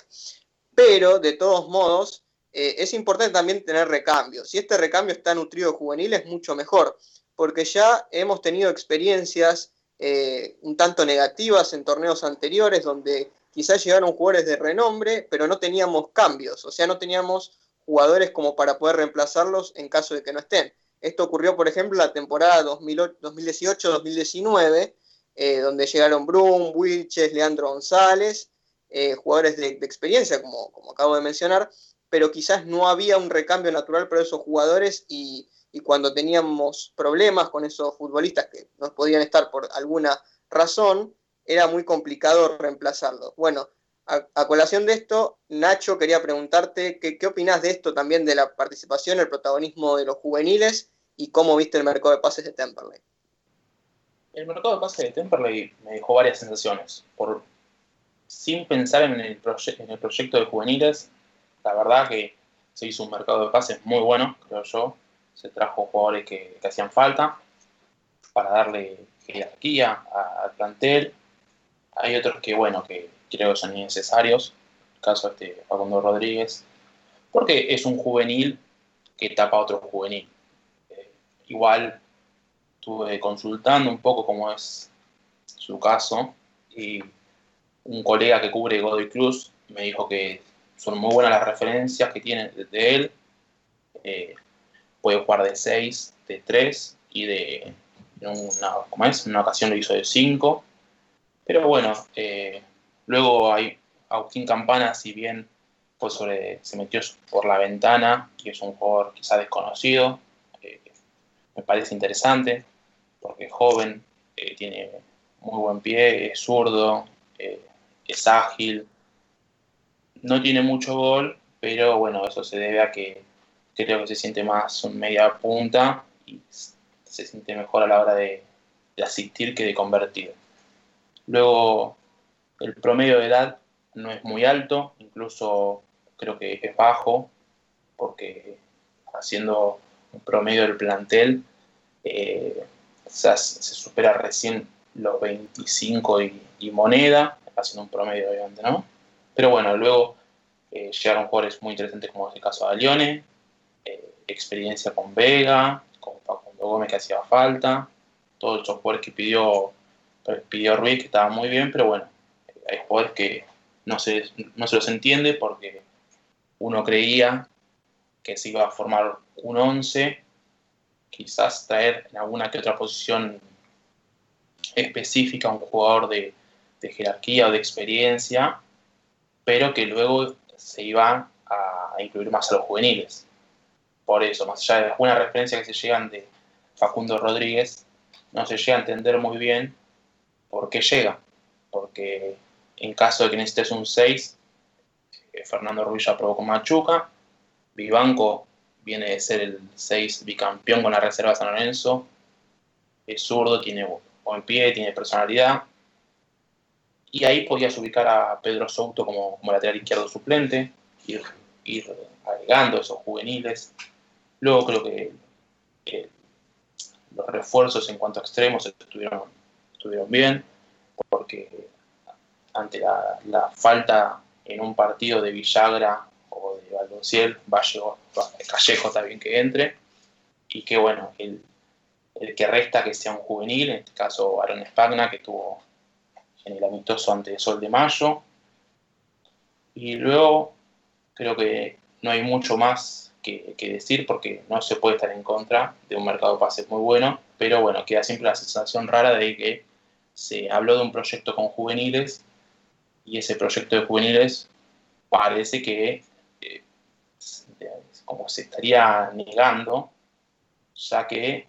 Pero de todos modos, eh, es importante también tener recambio. Si este recambio está nutrido juvenil es mucho mejor, porque ya hemos tenido experiencias eh, un tanto negativas en torneos anteriores, donde quizás llegaron jugadores de renombre, pero no teníamos cambios, o sea, no teníamos jugadores como para poder reemplazarlos en caso de que no estén. Esto ocurrió, por ejemplo, la temporada 2018-2019, eh, donde llegaron Brum, Wilches, Leandro González, eh, jugadores de, experiencia, como, como acabo de mencionar, pero quizás no había un recambio natural para esos jugadores y, cuando teníamos problemas con esos futbolistas que no podían estar por alguna razón, era muy complicado reemplazarlos. Bueno, a, colación de esto, Nacho, quería preguntarte qué, opinas de esto también de la participación, el protagonismo de los juveniles y cómo viste el mercado de pases de Temperley. El mercado de pases de Temperley me dejó varias sensaciones. Por, sin pensar en el, en el proyecto de juveniles, la verdad que se hizo un mercado de pases muy bueno, creo yo. Se trajo jugadores que, hacían falta para darle jerarquía al plantel. Hay otros que, bueno, que creo que son innecesarios. El caso de este Facundo Rodríguez. Porque es un juvenil que tapa a otro juvenil. Eh, igual estuve consultando un poco cómo es su caso y un colega que cubre Godoy Cruz me dijo que son muy buenas las referencias que tiene de él. Eh, puede jugar de 6, de 3 y de una, ¿cómo es? Una ocasión lo hizo de 5. Pero bueno, eh, luego hay Agustín Campana, si bien pues sobre, se metió por la ventana y es un jugador quizá desconocido, eh, me parece interesante porque es joven, tiene muy buen pie, es zurdo, es ágil, no tiene mucho gol, pero bueno, eso se debe a que creo que se siente más media punta y se siente mejor a la hora de, asistir que de convertir. Luego, el promedio de edad no es muy alto, incluso creo que es bajo, porque haciendo un promedio del plantel eh, se, supera recién los 25 y, moneda, haciendo un promedio, obviamente, ¿no? Pero bueno, luego eh, llegaron jugadores muy interesantes como es el caso de Alione, eh, experiencia con Vega, con Facundo Gómez que hacía falta, todos esos jugadores que pidió, pidió Ruiz que estaba muy bien, pero bueno, hay jugadores que no se, no se los entiende porque uno creía que se iba a formar un 11, quizás traer en alguna que otra posición específica un jugador de, de jerarquía o de experiencia, pero que luego se iba a incluir más a los juveniles. Por eso, más allá de alguna referencia que se llegan de Facundo Rodríguez, no se llega a entender muy bien por qué llega. Porque en caso de que necesites un 6, eh, Fernando Ruiz ya probó con Machuca, Vivanco viene de ser el 6 bicampeón con la reserva de San Lorenzo, es zurdo, tiene buen pie, tiene personalidad, y ahí podías ubicar a Pedro Souto como, lateral izquierdo suplente, ir, agregando esos juveniles. Luego creo que los refuerzos en cuanto a extremos estuvieron, estuvieron bien, porque ante la, falta en un partido de Villagra o de Valdociel, Vallejo, Callejo también que entre, y que bueno, el, que resta que sea un juvenil, en este caso Aaron Spagna, que tuvo en el amistoso ante Sol de Mayo. Y luego creo que no hay mucho más que, decir porque no se puede estar en contra de un mercado de pases muy bueno, pero bueno, queda siempre la sensación rara de que se habló de un proyecto con juveniles y ese proyecto de juveniles parece que eh, como se estaría negando, ya que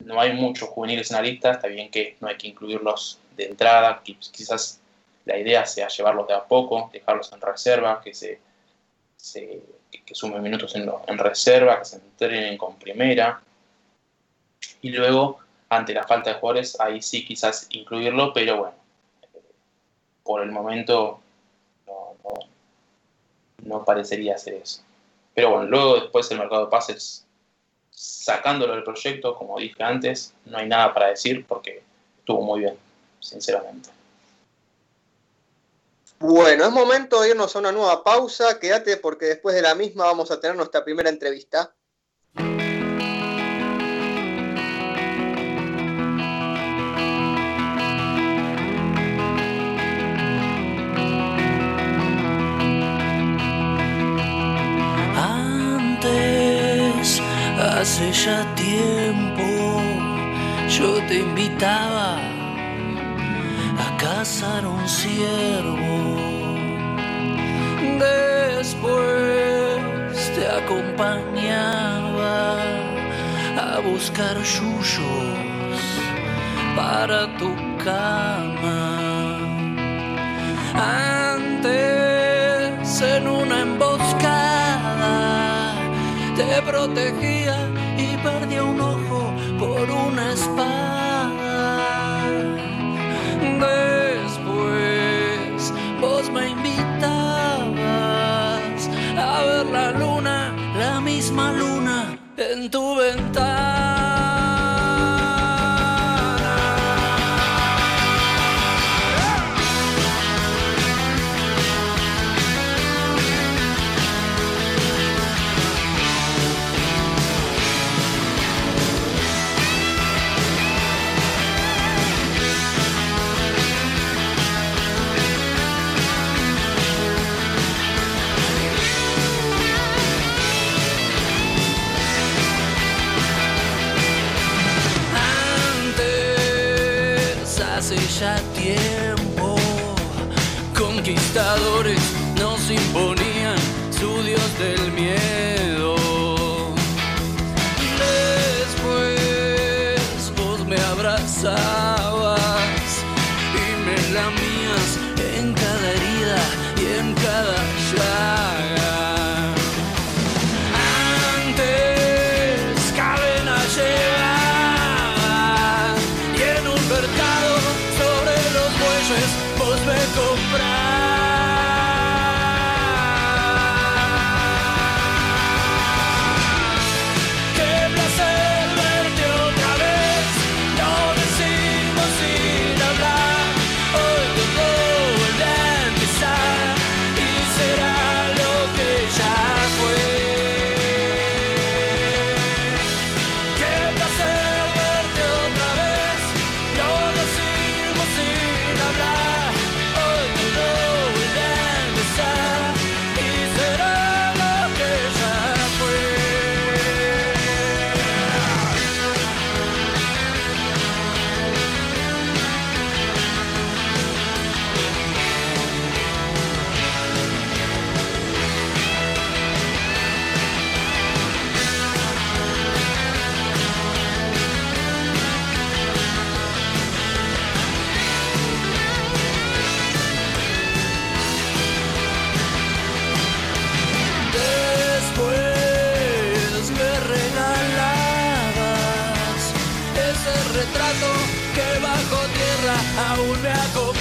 no hay muchos juveniles en la lista, está bien que no hay que incluirlos de entrada, quizás la idea sea llevarlos de a poco, dejarlos en reserva, que se, que, sumen minutos en, en, reserva, que se entrenen con primera. Y luego, ante la falta de jugadores, ahí sí quizás incluirlo, pero bueno, por el momento no, parecería ser eso. Pero bueno, luego después el mercado de pases, sacándolo del proyecto, como dije antes, no hay nada para decir porque estuvo muy bien sinceramente. Bueno, es momento de irnos a una nueva pausa. Quédate porque después de la misma vamos a tener nuestra primera entrevista. hace ya tiempo yo te invitaba a cazar un ciervo. Después te acompañaba a buscar yuyos para tu cama. Antes en una emboscada te protegía perdió un ojo por una espada. Después vos me invitabas a ver la luna, la misma luna en tu ventana. conquistadores nos imponían su Dios del miedo. Aunde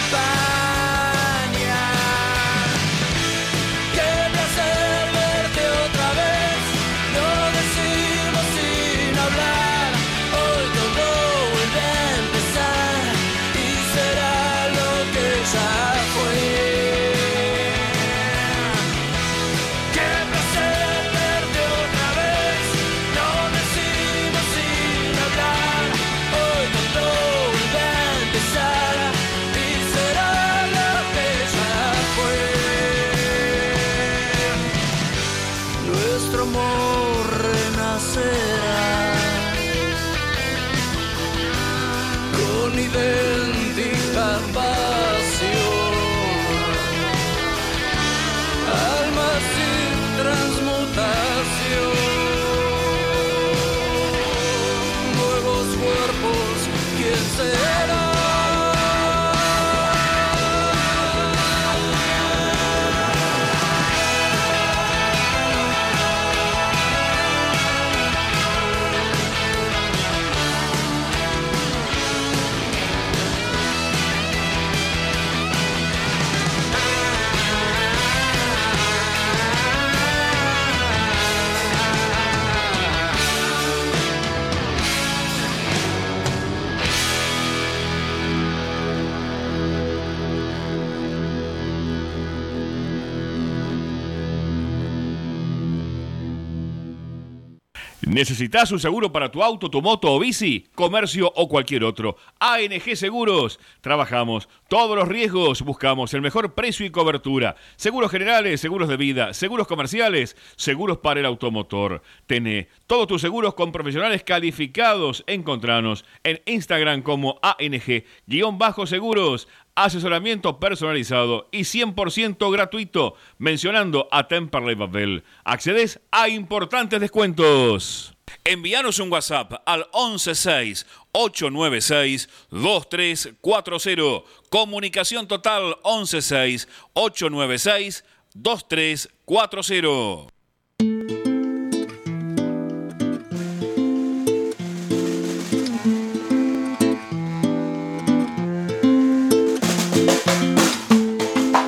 ¿Necesitas un seguro para tu auto, tu moto o bici, comercio o cualquier otro? ANG Seguros. Trabajamos todos los riesgos, buscamos el mejor precio y cobertura. Seguros generales, seguros de vida, seguros comerciales, seguros para el automotor. Tené todos tus seguros con profesionales calificados. Encontranos en Instagram como ANG-seguros asesoramiento personalizado y 100% gratuito, mencionando a Temperley Babel. Accedes a importantes descuentos. Envíanos un WhatsApp al 116-896-2340. Comunicación total 116-896-2340.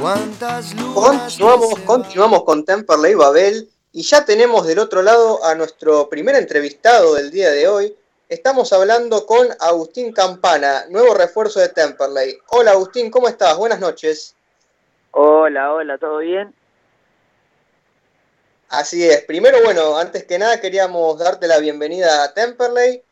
Continuamos, continuamos con Temperley Babel y ya tenemos del otro lado a nuestro primer entrevistado del día de hoy. Estamos hablando con Agustín Campana, nuevo refuerzo de Temperley. Hola Agustín, ¿cómo estás? Buenas noches. Hola, hola, ¿todo bien? Así es. Primero, bueno, antes que nada queríamos darte la bienvenida a Temperley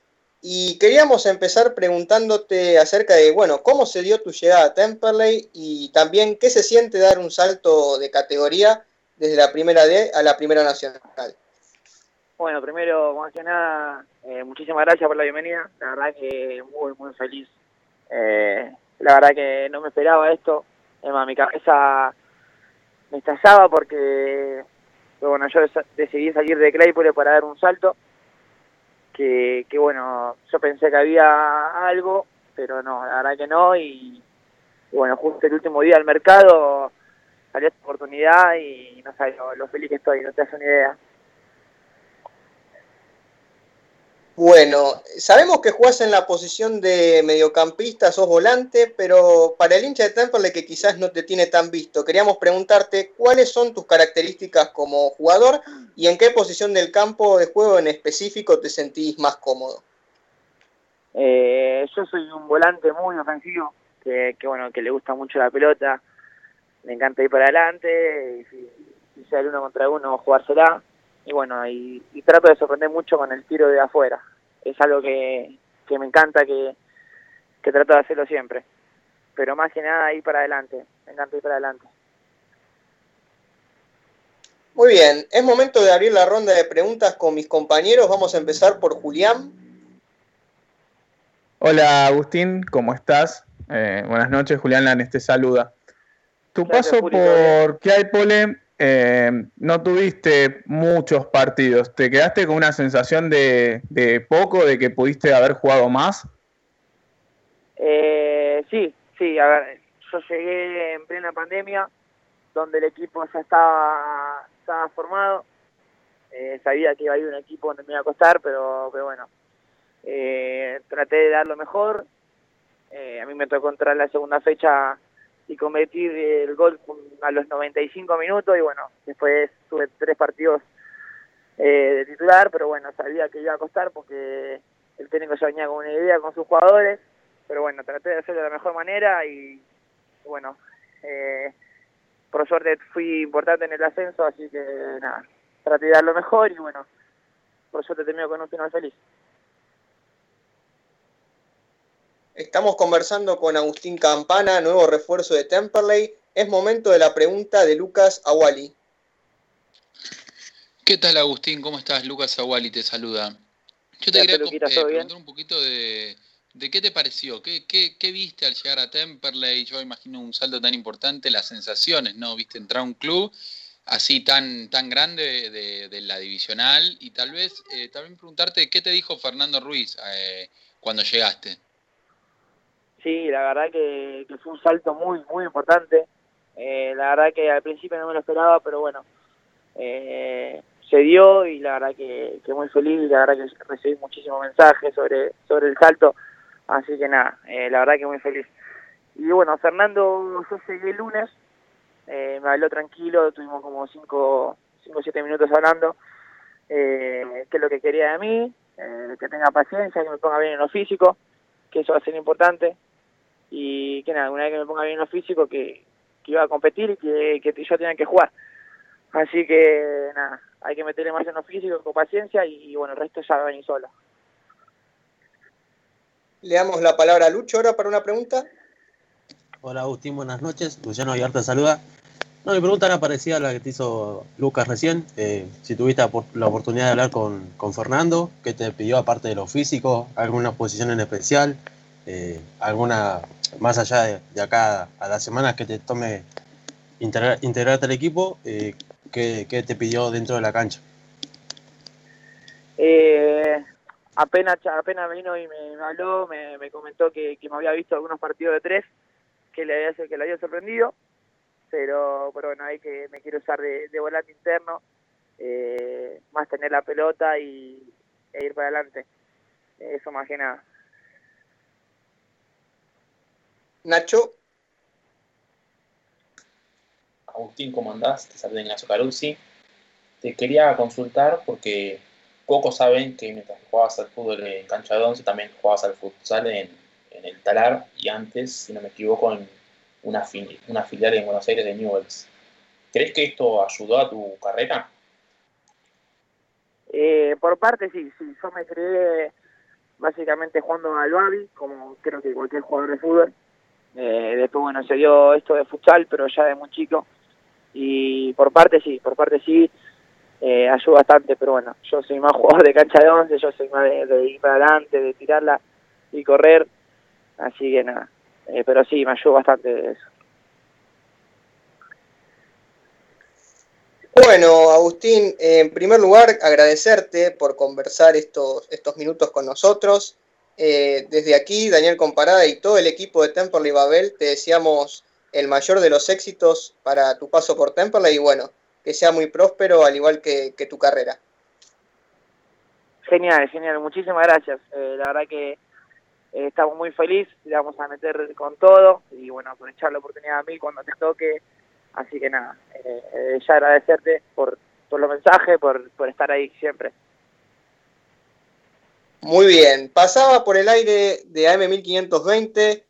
y queríamos empezar preguntándote acerca de, bueno, cómo se dio tu llegada a Temperley y también qué se siente dar un salto de categoría desde la primera D a la primera nacional. Bueno, primero, más que nada, eh, muchísimas gracias por la bienvenida. La verdad que muy, muy feliz. Eh, la verdad que no me esperaba esto. Es más, mi cabeza me estallaba porque, bueno, yo decidí salir de Claypole para dar un salto que, que bueno, yo pensé que había algo, pero no, la verdad que no, y, bueno, justo el último día del mercado salió esta oportunidad y no lo, lo feliz que estoy, no te das una idea. Bueno, sabemos que jugás en la posición de mediocampista, sos volante, pero para el hincha de Temperley que quizás no te tiene tan visto, queríamos preguntarte cuáles son tus características como jugador y en qué posición del campo de juego en específico te sentís más cómodo. Eh, yo soy un volante muy ofensivo, que, que bueno, que le gusta mucho la pelota, me encanta ir para adelante, y si, el uno contra uno, jugársela y bueno, y, y, trato de sorprender mucho con el tiro de afuera. Es algo que, que me encanta, que, que trato de hacerlo siempre. Pero más que nada ir para adelante, me encanta ir para adelante. Muy bien, es momento de abrir la ronda de preguntas con mis compañeros. Vamos a empezar por Julián. Hola Agustín, ¿cómo estás? Eh, buenas noches, Julián Lanes te saluda. Tu Gracias, paso Julio, por Claypole eh, no tuviste muchos partidos. ¿Te quedaste con una sensación de, de poco, de que pudiste haber jugado más? Eh, sí, sí. A ver, yo llegué en plena pandemia, donde el equipo ya estaba, formado. Eh, sabía que iba a ir un equipo donde me iba a costar, pero, pero bueno, eh, traté de dar lo mejor. Eh, a mí me tocó entrar en la segunda fecha y convertir el gol a los 95 minutos y bueno, después tuve tres partidos eh, de titular, pero bueno, sabía que iba a costar porque el técnico ya venía con una idea con sus jugadores, pero bueno, traté de hacerlo de la mejor manera y, bueno, eh, por suerte fui importante en el ascenso, así que nada, traté de dar lo mejor y bueno, por suerte termino con un final feliz. Estamos conversando con Agustín Campana, nuevo refuerzo de Temperley. Es momento de la pregunta de Lucas Awali. ¿Qué tal Agustín? ¿Cómo estás? Lucas Awali te saluda. Yo te quería eh, preguntar un poquito de, de qué te pareció, ¿Qué, qué, qué viste al llegar a Temperley. Yo imagino un salto tan importante, las sensaciones, ¿no? Viste entrar a un club así tan, tan grande de, de la divisional y tal vez eh, también preguntarte qué te dijo Fernando Ruiz eh, cuando llegaste. Sí, la verdad que, que, fue un salto muy, muy importante. Eh, la verdad que al principio no me lo esperaba, pero bueno, eh, se dio y la verdad que, muy feliz la verdad que recibí muchísimos mensajes sobre, sobre el salto. Así que nada, eh, la verdad que muy feliz. Y bueno, Fernando, yo llegué el lunes, eh, me habló tranquilo, tuvimos como 5 o 7 minutos hablando, eh, qué es lo que quería de mí, eh, que tenga paciencia, que me ponga bien en lo físico, que eso va a ser importante y que nada, una vez que me ponga bien en lo físico, que, que iba a competir y que, que yo tenía que jugar. Así que nada, hay que meterle más en lo físico, con paciencia y, bueno, el resto ya va a venir solo. Le damos la palabra a Lucho ahora para una pregunta. Hola Agustín, buenas noches. Luciano Aguilar te saluda. No, mi pregunta era parecida a la que te hizo Lucas recién. Eh, si tuviste la oportunidad de hablar con, con Fernando, ¿qué te pidió aparte de lo físico? ¿Alguna posición en especial? Eh, ¿Alguna, más allá de, de acá a las semanas que te tome integrar- integrarte al equipo? eh, ¿qué, qué te pidió dentro de la cancha? Eh, apenas apenas vino y me, habló, me, me comentó que, que me había visto algunos partidos de tres que le había, que le había sorprendido, pero, pero bueno, ahí que me quiero usar de, de volante interno, eh, más tener la pelota y, e ir para adelante. Eso más que nada. Nacho, Agustín, ¿cómo andás? Te saluda Ignacio Caruzzi. Te quería consultar porque pocos saben que mientras jugabas al fútbol en cancha de once, también jugabas al futsal en, en el Talar y antes, si no me equivoco, en una, una filial en Buenos Aires de Newells. ¿Crees que esto ayudó a tu carrera? Eh, por parte sí, sí, yo me crié básicamente jugando al Babi, como creo que cualquier jugador de fútbol. Eh, después, bueno, se dio esto de futsal, pero ya de muy chico. Y por parte sí, por parte sí, eh, ayuda bastante, pero bueno, yo soy más jugador de cancha de once, yo soy más de, de ir para adelante, de tirarla y correr. Así que nada, Eh, pero sí, me ayudó bastante eso. Bueno, Agustín, en primer lugar, agradecerte por conversar estos, estos minutos con nosotros. Eh, desde aquí, Daniel Comparada y todo el equipo de Temperley Babel, te deseamos el mayor de los éxitos para tu paso por Temperley y bueno, que sea muy próspero al igual que, tu carrera. Genial, genial, muchísimas gracias. Eh, la verdad que eh, estamos muy felices, le vamos a meter con todo y bueno, aprovechar la oportunidad a mí cuando te toque. Así que nada, eh, eh, ya agradecerte por, por los mensajes, por, por estar ahí siempre. Muy bien, pasaba por el aire de AM1520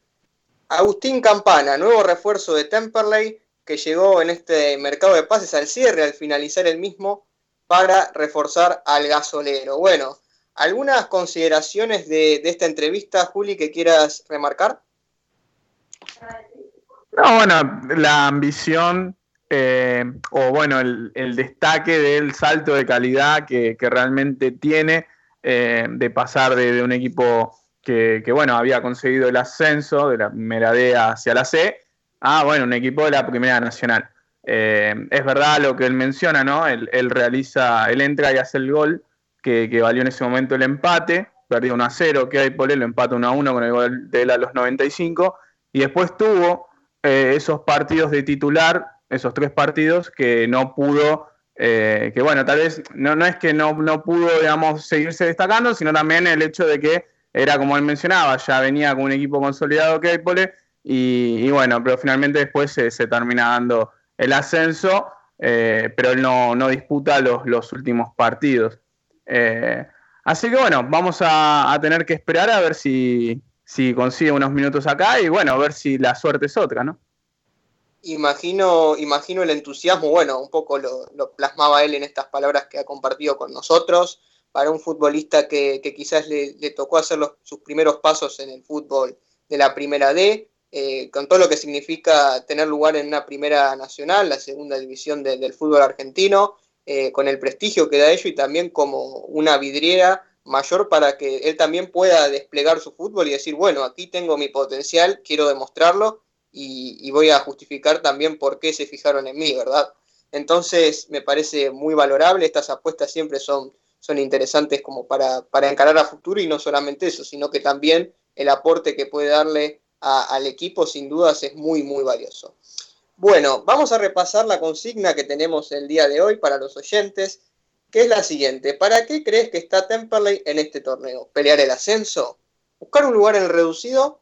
Agustín Campana, nuevo refuerzo de Temperley que llegó en este mercado de pases al cierre al finalizar el mismo para reforzar al gasolero. Bueno, ¿algunas consideraciones de, esta entrevista, Juli, que quieras remarcar? No, bueno, la ambición eh, o bueno, el, el destaque del salto de calidad que realmente tiene eh, de pasar de, un equipo que, bueno, había conseguido el ascenso de la primera D hacia la C a, bueno, un equipo de la primera nacional. Eh, es verdad lo que él menciona, ¿no? Él, realiza, él entra y hace el gol que, que valió en ese momento el empate, perdió 1 a 0, que hay por él, lo empata 1 a 1 con el gol de él a los 95, y después tuvo eh, esos partidos de titular, esos tres partidos que no pudo, eh, que bueno, tal vez no, no es que no, no pudo, digamos, seguirse destacando, sino también el hecho de que era como él mencionaba, ya venía con un equipo consolidado que Pole, y, y, bueno, pero finalmente después se, se termina dando el ascenso, eh, pero él no, no disputa los, los, últimos partidos. Eh, así que bueno, vamos a, a, tener que esperar a ver si, si consigue unos minutos acá y bueno, a ver si la suerte es otra, ¿no? Imagino, imagino el entusiasmo, bueno, un poco lo, plasmaba él en estas palabras que ha compartido con nosotros, para un futbolista que, quizás le, tocó hacer los, sus primeros pasos en el fútbol de la primera D, eh, con todo lo que significa tener lugar en una primera nacional, la segunda división de, del fútbol argentino, eh, con el prestigio que da ello y también como una vidriera mayor para que él también pueda desplegar su fútbol y decir, bueno, aquí tengo mi potencial, quiero demostrarlo y, voy a justificar también por qué se fijaron en mí, ¿verdad? Entonces me parece muy valorable, estas apuestas siempre son, son interesantes como para, para encarar a futuro y no solamente eso, sino que también el aporte que puede darle al equipo sin dudas es muy, muy valioso. Bueno, vamos a repasar la consigna que tenemos el día de hoy para los oyentes, que es la siguiente. ¿Para qué crees que está Temperley en este torneo? ¿Pelear el ascenso? ¿Buscar un lugar en el reducido?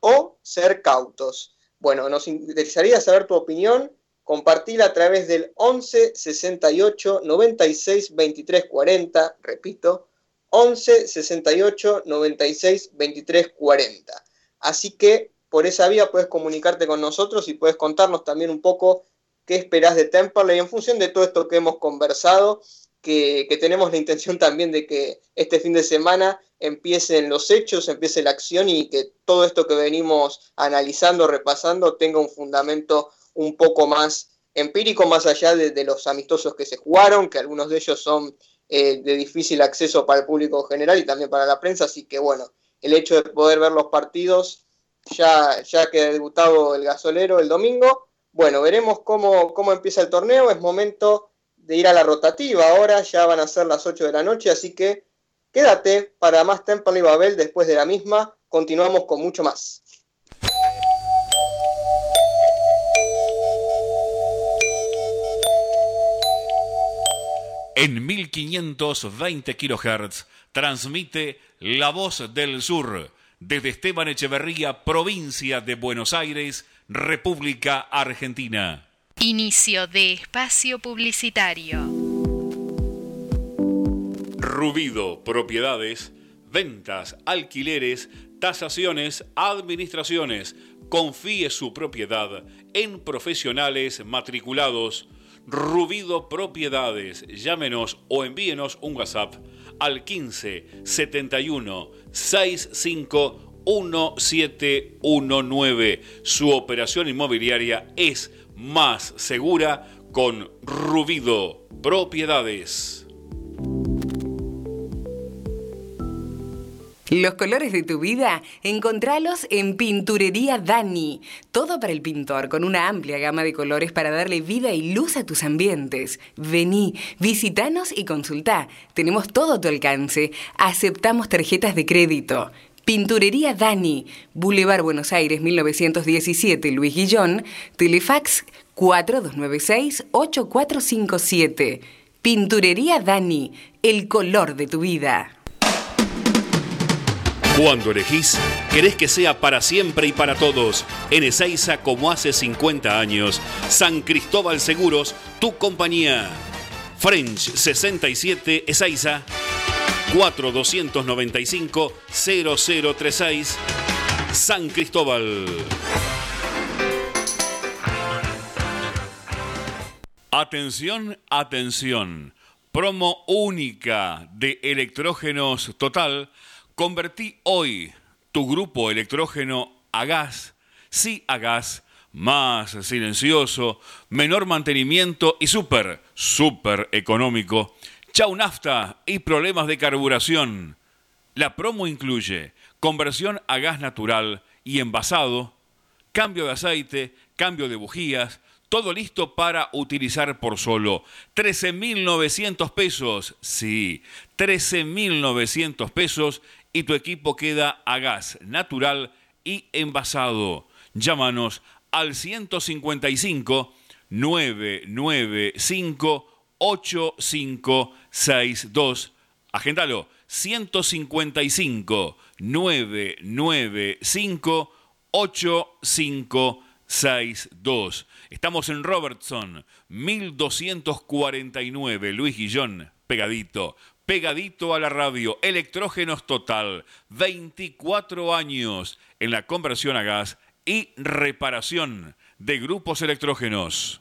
¿O ser cautos? Bueno, nos interesaría saber tu opinión. Compartila a través del 11 68 96 23 40. Repito, 11 68 96 23 40. Así que por esa vía puedes comunicarte con nosotros y puedes contarnos también un poco qué esperás de Temperley en función de todo esto que hemos conversado que, tenemos la intención también de que este fin de semana empiecen los hechos, empiece la acción y que todo esto que venimos analizando, repasando, tenga un fundamento un poco más empírico, más allá de, los amistosos que se jugaron, que algunos de ellos son eh, de difícil acceso para el público en general y también para la prensa, así que bueno, el hecho de poder ver los partidos, ya, ya que ha debutado el gasolero el domingo, bueno, veremos cómo, cómo empieza el torneo, es momento de ir a la rotativa ahora, ya van a ser las 8 de la noche, así que quédate para más Temple y Babel después de la misma, continuamos con mucho más. En 1520 kHz transmite La Voz del Sur desde Esteban Echeverría, provincia de Buenos Aires, República Argentina. Inicio de espacio publicitario. Rubido Propiedades, ventas, alquileres, tasaciones, administraciones. Confíe su propiedad en profesionales matriculados. Rubido Propiedades. Llámenos o envíenos un WhatsApp al 15 71 65 1719. Su operación inmobiliaria es más segura con Rubido Propiedades. Los colores de tu vida, encontralos en Pinturería Dani. Todo para el pintor, con una amplia gama de colores para darle vida y luz a tus ambientes. Vení, visitanos y consultá. Tenemos todo a tu alcance. Aceptamos tarjetas de crédito. Pinturería Dani, Boulevard Buenos Aires 1917, Luis Guillón, Telefax 4296-8457. Pinturería Dani, el color de tu vida. Cuando elegís, querés que sea para siempre y para todos. En Ezeiza, como hace 50 años. San Cristóbal Seguros, tu compañía. French 67 Ezeiza. 4295-0036. San Cristóbal. Atención, atención. Promo única de electrógenos total. Convertí hoy tu grupo electrógeno a gas. Sí a gas. Más silencioso, menor mantenimiento y súper, súper económico. Chau nafta y problemas de carburación. La promo incluye conversión a gas natural y envasado, cambio de aceite, cambio de bujías, todo listo para utilizar por solo 13.900 pesos. Sí, 13.900 pesos y tu equipo queda a gas natural y envasado. Llámanos al 155 995 8562. Agéndalo. 155 995 8562. Estamos en Robertson, 1249, Luis Guillón, pegadito, pegadito a la radio, electrógenos total, 24 años en la conversión a gas y reparación de grupos electrógenos.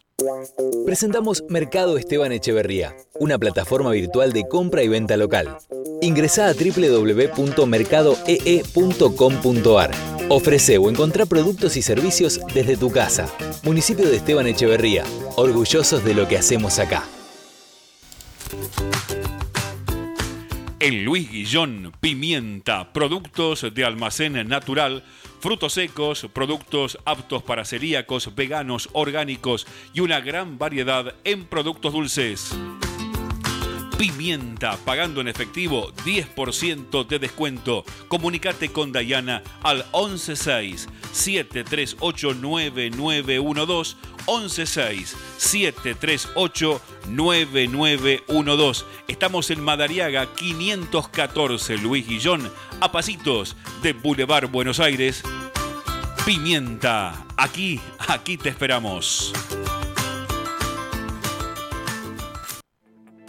Presentamos Mercado Esteban Echeverría, una plataforma virtual de compra y venta local. Ingresá a www.mercadoee.com.ar. Ofrece o encontrá productos y servicios desde tu casa. Municipio de Esteban Echeverría, orgullosos de lo que hacemos acá. En Luis Guillón, pimienta, productos de almacén natural, frutos secos, productos aptos para celíacos, veganos, orgánicos y una gran variedad en productos dulces. Pimienta, pagando en efectivo 10% de descuento. Comunicate con Dayana al 116 738 9912 116 738 9912. Estamos en Madariaga 514 Luis Guillón, a pasitos de Boulevard Buenos Aires. Pimienta, aquí, aquí te esperamos.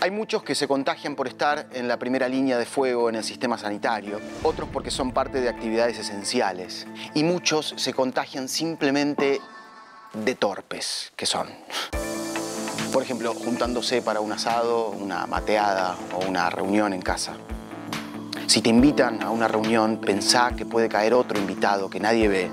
Hay muchos que se contagian por estar en la primera línea de fuego en el sistema sanitario, otros porque son parte de actividades esenciales y muchos se contagian simplemente de torpes que son. Por ejemplo, juntándose para un asado, una mateada o una reunión en casa. Si te invitan a una reunión, pensá que puede caer otro invitado que nadie ve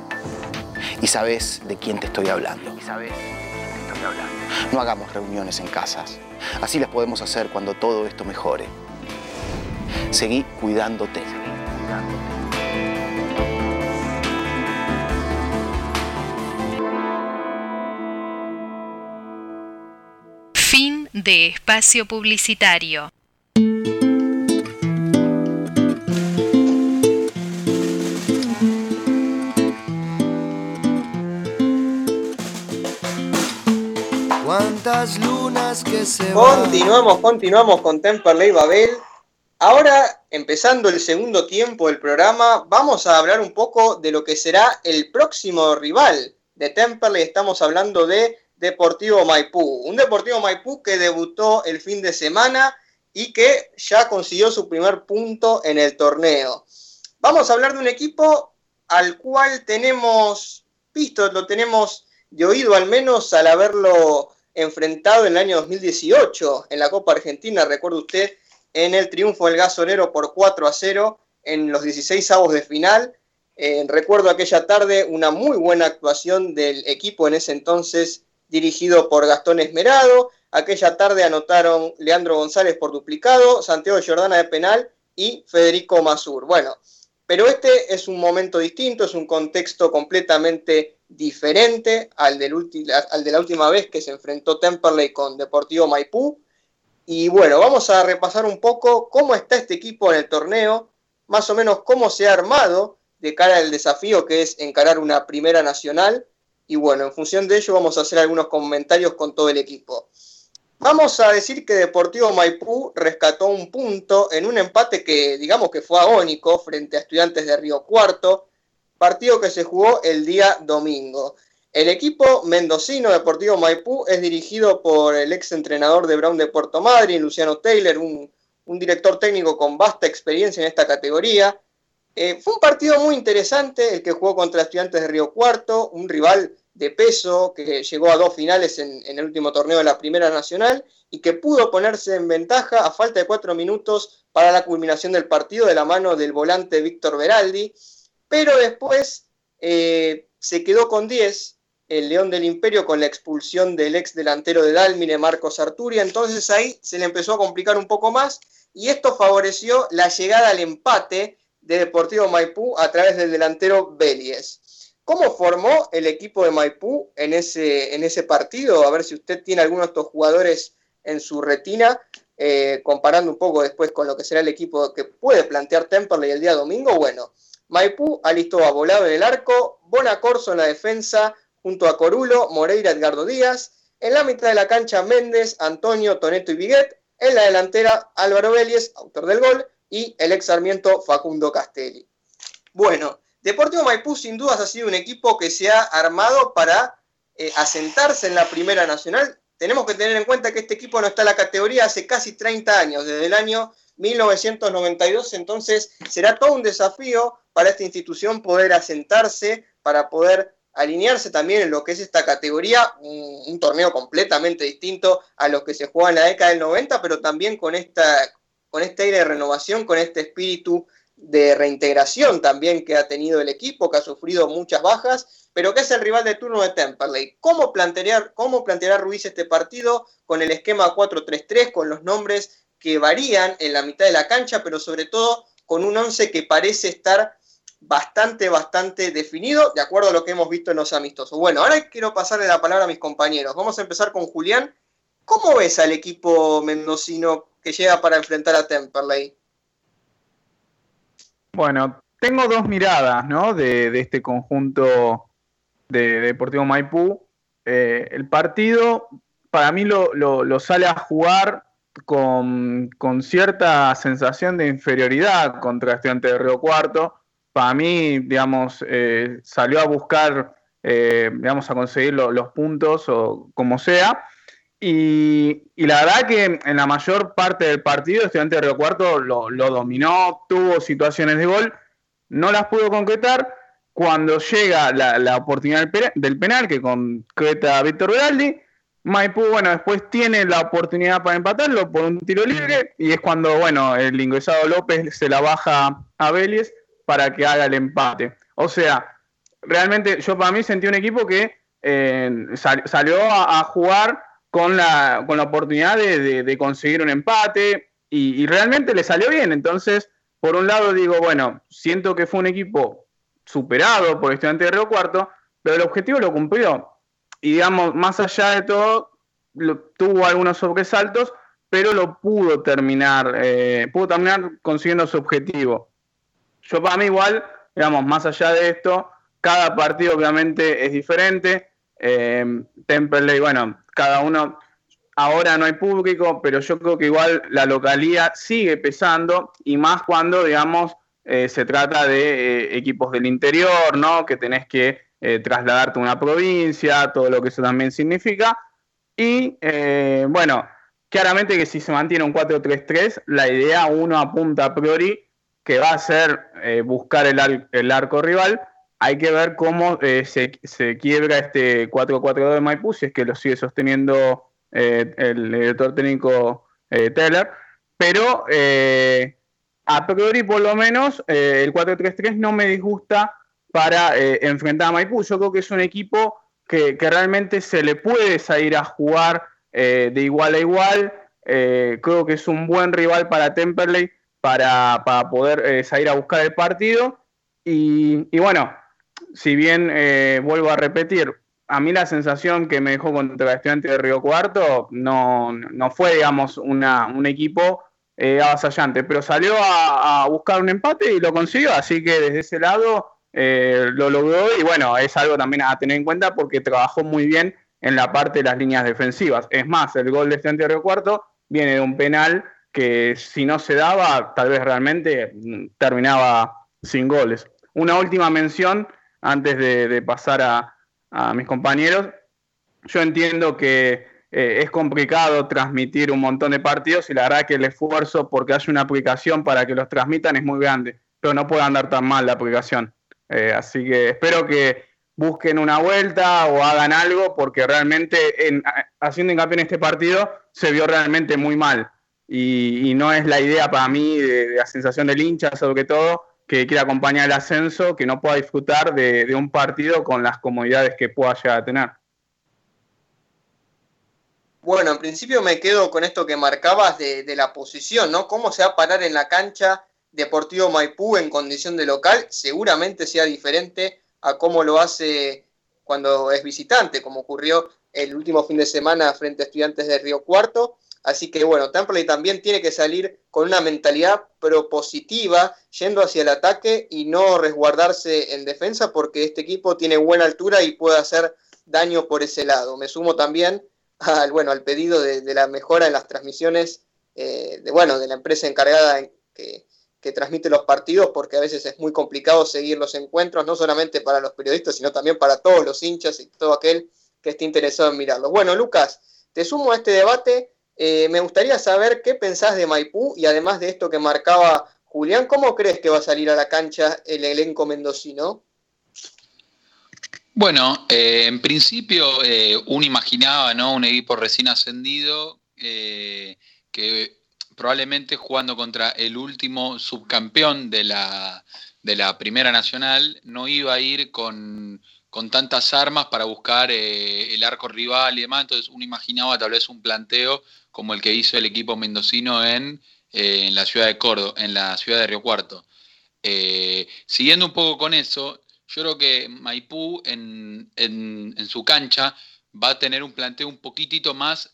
y sabes de quién te estoy hablando. Y sabes de quién te estoy hablando. No hagamos reuniones en casas. Así las podemos hacer cuando todo esto mejore. Seguí cuidándote. Fin de espacio publicitario. Continuamos, continuamos con Temperley Babel. Ahora, empezando el segundo tiempo del programa, vamos a hablar un poco de lo que será el próximo rival de Temperley. Estamos hablando de Deportivo Maipú. Un Deportivo Maipú que debutó el fin de semana y que ya consiguió su primer punto en el torneo. Vamos a hablar de un equipo al cual tenemos visto, lo tenemos de oído al menos al haberlo enfrentado en el año 2018 en la Copa Argentina, recuerda usted, en el triunfo del gasonero por 4 a 0 en los 16 avos de final. Eh, recuerdo aquella tarde una muy buena actuación del equipo en ese entonces dirigido por Gastón Esmerado. Aquella tarde anotaron Leandro González por duplicado, Santiago Jordana de penal y Federico Masur. Bueno, pero este es un momento distinto, es un contexto completamente diferente al, del al de la última vez que se enfrentó Temperley con Deportivo Maipú. Y bueno, vamos a repasar un poco cómo está este equipo en el torneo, más o menos cómo se ha armado de cara al desafío que es encarar una primera nacional. Y bueno, en función de ello vamos a hacer algunos comentarios con todo el equipo. Vamos a decir que Deportivo Maipú rescató un punto en un empate que digamos que fue agónico frente a estudiantes de Río Cuarto, partido que se jugó el día domingo. El equipo mendocino Deportivo Maipú es dirigido por el ex entrenador de Brown de Puerto Madryn, Luciano Taylor, un, un director técnico con vasta experiencia en esta categoría. Eh, fue un partido muy interesante el que jugó contra Estudiantes de Río Cuarto, un rival de peso que llegó a dos finales en, en, el último torneo de la Primera Nacional y que pudo ponerse en ventaja a falta de cuatro minutos para la culminación del partido de la mano del volante Víctor Veraldi, pero después eh, se quedó con 10 el León del Imperio con la expulsión del ex delantero de Dalmine, Marcos Arturia, entonces ahí se le empezó a complicar un poco más y esto favoreció la llegada al empate de Deportivo Maipú a través del delantero Bélies. ¿Cómo formó el equipo de Maipú en ese, en ese partido? A ver si usted tiene alguno de estos jugadores en su retina, eh, comparando un poco después con lo que será el equipo que puede plantear Temperley el día domingo. Bueno, Maipú alistó a Volado en el arco, Bonacorso en la defensa, junto a Corulo, Moreira, Edgardo Díaz. En la mitad de la cancha, Méndez, Antonio, Toneto y Viguet. En la delantera, Álvaro Vélez, autor del gol, y el ex Sarmiento Facundo Castelli. Bueno, Deportivo Maipú sin dudas ha sido un equipo que se ha armado para eh, asentarse en la Primera Nacional. Tenemos que tener en cuenta que este equipo no está en la categoría hace casi 30 años, desde el año 1992, entonces será todo un desafío para esta institución poder asentarse, para poder alinearse también en lo que es esta categoría, un, torneo completamente distinto a los que se juega en la década del 90, pero también con esta con este aire de renovación, con este espíritu de reintegración también que ha tenido el equipo, que ha sufrido muchas bajas, pero que es el rival de turno de Temperley. ¿Cómo planteará, cómo planteará Ruiz este partido con el esquema 4-3-3, con los nombres que varían en la mitad de la cancha, pero sobre todo con un 11 que parece estar bastante, bastante definido, de acuerdo a lo que hemos visto en los amistosos. Bueno, ahora quiero pasarle la palabra a mis compañeros. Vamos a empezar con Julián. ¿Cómo ves al equipo mendocino que llega para enfrentar a Temperley? Bueno, tengo dos miradas ¿no? de, de este conjunto de Deportivo Maipú. Eh, el partido para mí lo, sale a jugar con, con, cierta sensación de inferioridad contra Estudiantes de Río Cuarto. Para mí, digamos, eh, salió a buscar, eh, digamos, a conseguir lo, los puntos o como sea. Y, y, la verdad que en la mayor parte del partido Estudiante de Río Cuarto lo, lo, dominó, tuvo situaciones de gol, no las pudo concretar. Cuando llega la, la oportunidad del penal, que concreta Víctor Veraldi, Maipú, bueno, después tiene la oportunidad para empatarlo por un tiro libre y es cuando, bueno, el ingresado López se la baja a Vélez para que haga el empate. O sea, realmente yo para mí sentí un equipo que eh, sal- salió a, a jugar con la, con la oportunidad de, de- de conseguir un empate y, y realmente le salió bien. Entonces, por un lado digo, bueno, siento que fue un equipo superado por Estudiante de Río Cuarto, pero el objetivo lo cumplió. Y digamos, más allá de todo, tuvo algunos sobresaltos, pero lo pudo terminar, eh, pudo terminar consiguiendo su objetivo. Yo para mí igual, digamos, más allá de esto, cada partido obviamente es diferente. Eh, Temperley, bueno, cada uno, ahora no hay público, pero yo creo que igual la localía sigue pesando y más cuando, digamos, eh, se trata de eh, equipos del interior, ¿no? Que tenés que eh, trasladarte a una provincia, todo lo que eso también significa. Y eh, bueno, claramente que si se mantiene un 4-3-3, la idea uno apunta a priori que va a ser eh, buscar el, ar- el arco rival. Hay que ver cómo eh, se, se quiebra este 4-4-2 de Maipú, si es que lo sigue sosteniendo eh, el director técnico eh, Teller. Pero a priori, por lo menos, el 4-3-3 no me disgusta para eh, enfrentar a Maipú. Yo creo que es un equipo que, realmente se le puede salir a jugar eh, de igual a igual. Eh, creo que es un buen rival para Temperley para, para poder salir a buscar el partido. Y, bueno, si bien vuelvo a repetir, a mí la sensación que me dejó contra el estudiante de Río Cuarto no, no fue, digamos, una, un equipo eh, avasallante, pero salió a, a buscar un empate y lo consiguió, así que desde ese lado eh, lo logró y bueno, es algo también a tener en cuenta porque trabajó muy bien en la parte de las líneas defensivas. Es más, el gol de estudiante de Río Cuarto viene de un penal que si no se daba, tal vez realmente mm, terminaba sin goles. Una última mención antes de, pasar a, mis compañeros. Yo entiendo que eh, es complicado transmitir un montón de partidos y la verdad que el esfuerzo porque haya una aplicación para que los transmitan es muy grande, pero no puede andar tan mal la aplicación. Eh, así que espero que busquen una vuelta o hagan algo porque realmente en, haciendo hincapié en este partido se vio realmente muy mal y, no es la idea para mí de, la sensación del hincha sobre todo que quiera acompañar el ascenso, que no pueda disfrutar de, un partido con las comodidades que pueda llegar a tener. Bueno, en principio me quedo con esto que marcabas de la posición, ¿no? ¿Cómo se va a parar en la cancha Deportivo Maipú en condición de local? Seguramente sea diferente a cómo lo hace cuando es visitante, como ocurrió el último fin de semana frente a estudiantes de Río Cuarto. Así que bueno, Temperley también tiene que salir con una mentalidad propositiva, yendo hacia el ataque y no resguardarse en defensa, porque este equipo tiene buena altura y puede hacer daño por ese lado. Me sumo también al, bueno, al pedido de, la mejora en las transmisiones eh, de, bueno, de la empresa encargada en, que, que transmite los partidos, porque a veces es muy complicado seguir los encuentros, no solamente para los periodistas, sino también para todos los hinchas y todo aquel que esté interesado en mirarlos. Bueno, Lucas, te sumo a este debate. Eh, me gustaría saber qué pensás de Maipú y además de esto que marcaba Julián, ¿cómo crees que va a salir a la cancha el elenco mendocino? Bueno, eh, en principio eh, uno imaginaba ¿no? un equipo recién ascendido que probablemente jugando contra el último subcampeón de la, de la Primera Nacional no iba a ir con, con tantas armas para buscar eh, el arco rival y demás, entonces uno imaginaba tal vez un planteo como el que hizo el equipo mendocino en, eh, en la ciudad de Córdoba, en la ciudad de Río Cuarto. Eh, siguiendo un poco con eso, yo creo que Maipú en, en, en, su cancha va a tener un planteo un poquitito más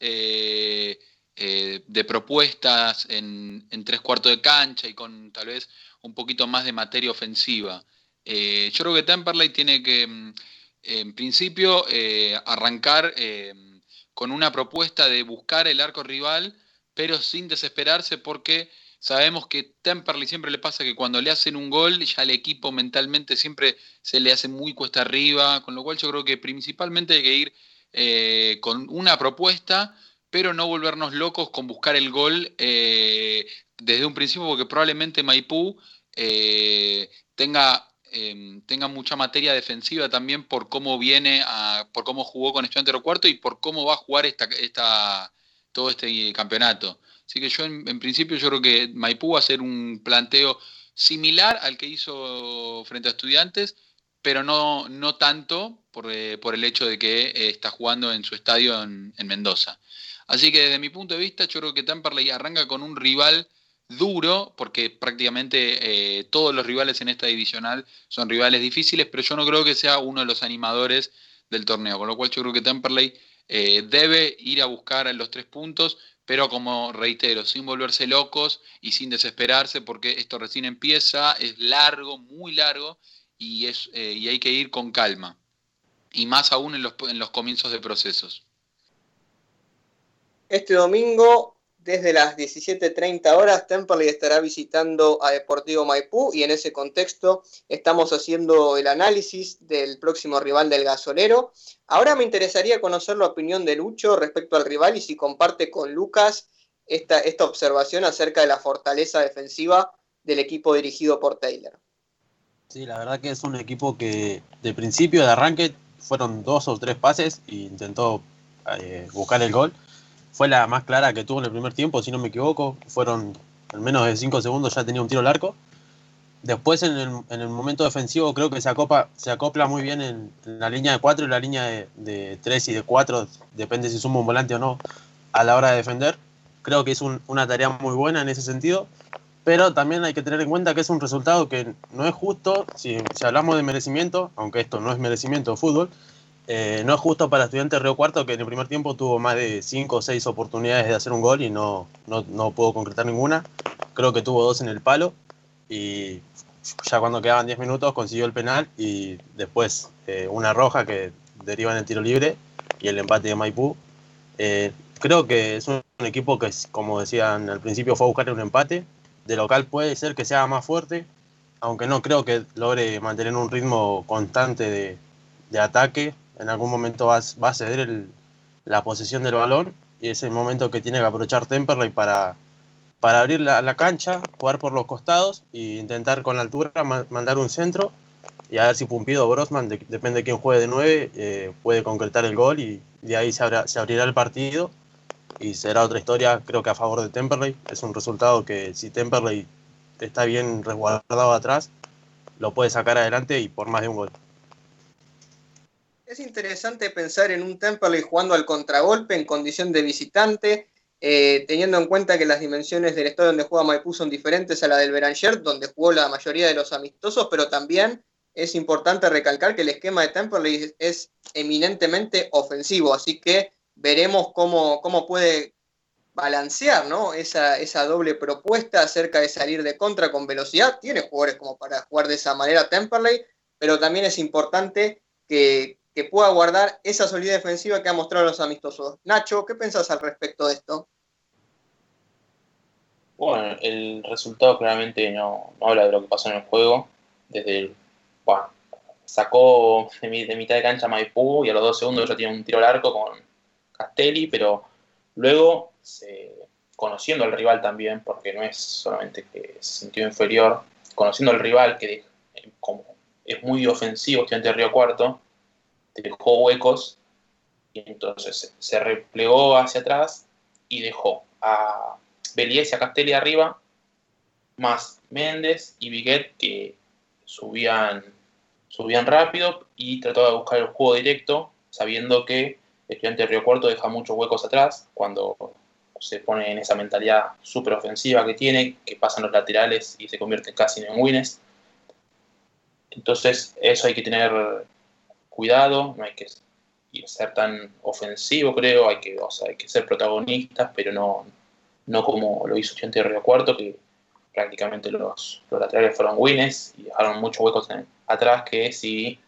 eh, de propuestas en, tres cuartos de cancha y con tal vez un poquito más de materia ofensiva. Eh, yo creo que Temperley tiene que, mm, en principio, eh, arrancar con una propuesta de buscar el arco rival, pero sin desesperarse porque sabemos que Temperley siempre le pasa que cuando le hacen un gol, ya el equipo mentalmente siempre se le hace muy cuesta arriba, con lo cual yo creo que principalmente hay que ir con una propuesta, pero no volvernos locos con buscar el gol eh, desde un principio, porque probablemente Maipú eh, tenga eh, tenga mucha materia defensiva también por cómo viene, por cómo jugó con Estudiante de Cuarto y por cómo va a jugar esta, esta, todo este campeonato. Así que yo en, principio yo creo que Maipú va a hacer un planteo similar al que hizo frente a Estudiantes, pero no, no tanto por, eh, por el hecho de que eh, está jugando en su estadio en Mendoza. Así que desde mi punto de vista, yo creo que Temperley arranca con un rival duro, porque prácticamente eh, todos los rivales en esta divisional son rivales difíciles, pero yo no creo que sea uno de los animadores del torneo, con lo cual yo creo que Temperley eh, debe ir a buscar los tres puntos, pero como reitero, sin volverse locos y sin desesperarse, porque esto recién empieza, es largo, muy largo, y, es, eh, y hay que ir con calma, y más aún en los, en los comienzos de procesos. Este domingo, desde las 17.30 horas, Temperley estará visitando a Deportivo Maipú y en ese contexto estamos haciendo el análisis del próximo rival del gasolero. Ahora me interesaría conocer la opinión de Lucho respecto al rival y si comparte con Lucas esta, esta observación acerca de la fortaleza defensiva del equipo dirigido por Taylor. Sí, la verdad que es un equipo que de principio de arranque fueron dos o tres pases e intentó eh, buscar el gol. Fue la más clara que tuvo en el primer tiempo, si no me equivoco. Fueron al menos de cinco segundos ya tenía un tiro al arco. Después en el, en el momento defensivo creo que se acopla, se acopla muy bien en, la línea de 4 y la línea de, de 3 y de 4, depende si suma un volante o no, a la hora de defender. Creo que es un- una tarea muy buena en ese sentido, pero también hay que tener en cuenta que es un resultado que no es justo, si, si hablamos de merecimiento, aunque esto no es merecimiento de fútbol, eh, no es justo para Estudiantes Río Cuarto que en el primer tiempo tuvo más de 5 o 6 oportunidades de hacer un gol y no, no, no pudo concretar ninguna. Creo que tuvo dos en el palo y ya cuando quedaban 10 minutos consiguió el penal y después eh, una roja que deriva en el tiro libre y el empate de Maipú. Eh, creo que es un, equipo que, como decían al principio, fue a buscar un empate. De local puede ser que sea más fuerte, aunque no creo que logre mantener un ritmo constante de, de ataque. En algún momento va, a- ceder la posesión del balón y es el momento que tiene que aprovechar Temperley para, para abrir la, cancha, jugar por los costados e intentar con la altura ma- mandar un centro y a ver si Pumpido o Brosman, de- depende de quién juegue de 9, puede concretar el gol y de ahí se, se abrirá el partido y será otra historia, creo que a favor de Temperley. Es un resultado que si Temperley está bien resguardado atrás, lo puede sacar adelante y por más de un gol. Es interesante pensar en un Temperley jugando al contragolpe en condición de visitante, eh, teniendo en cuenta que las dimensiones del estadio donde juega Maipú son diferentes a la del Beranger, donde jugó la mayoría de los amistosos, pero también es importante recalcar que el esquema de Temperley es, eminentemente ofensivo, así que veremos cómo, cómo puede balancear ¿no? esa, esa doble propuesta acerca de salir de contra con velocidad. Tiene jugadores como para jugar de esa manera Temperley, pero también es importante que, que pueda guardar esa solidez defensiva que ha mostrado los amistosos. Nacho, ¿qué pensás al respecto de esto? Bueno, el resultado claramente no, habla de lo que pasó en el juego. Desde el. Bueno, sacó de, mi- de mitad de cancha Maipú y a los dos segundos ya tiene un tiro al arco con Castelli, pero luego, conociendo al rival también, porque no es solamente que se sintió inferior, conociendo al rival, que es muy ofensivo, estudiante de Río Cuarto, dejó huecos y entonces se- replegó hacia atrás y dejó a Beliés y a Castelli arriba, más Méndez y Viguet que subían, subían rápido y trató de buscar el juego directo, sabiendo que Estudiante de Río Cuarto deja muchos huecos atrás cuando se pone en esa mentalidad súper ofensiva que tiene, que pasan los laterales y se convierte casi en winners. Entonces, eso hay que tener cuidado, no hay que ser tan ofensivo, creo, hay que, o sea, hay que ser protagonistas, pero no, no como lo hizo de Río Cuarto, que prácticamente los, los laterales fueron winners y dejaron muchos huecos atrás que si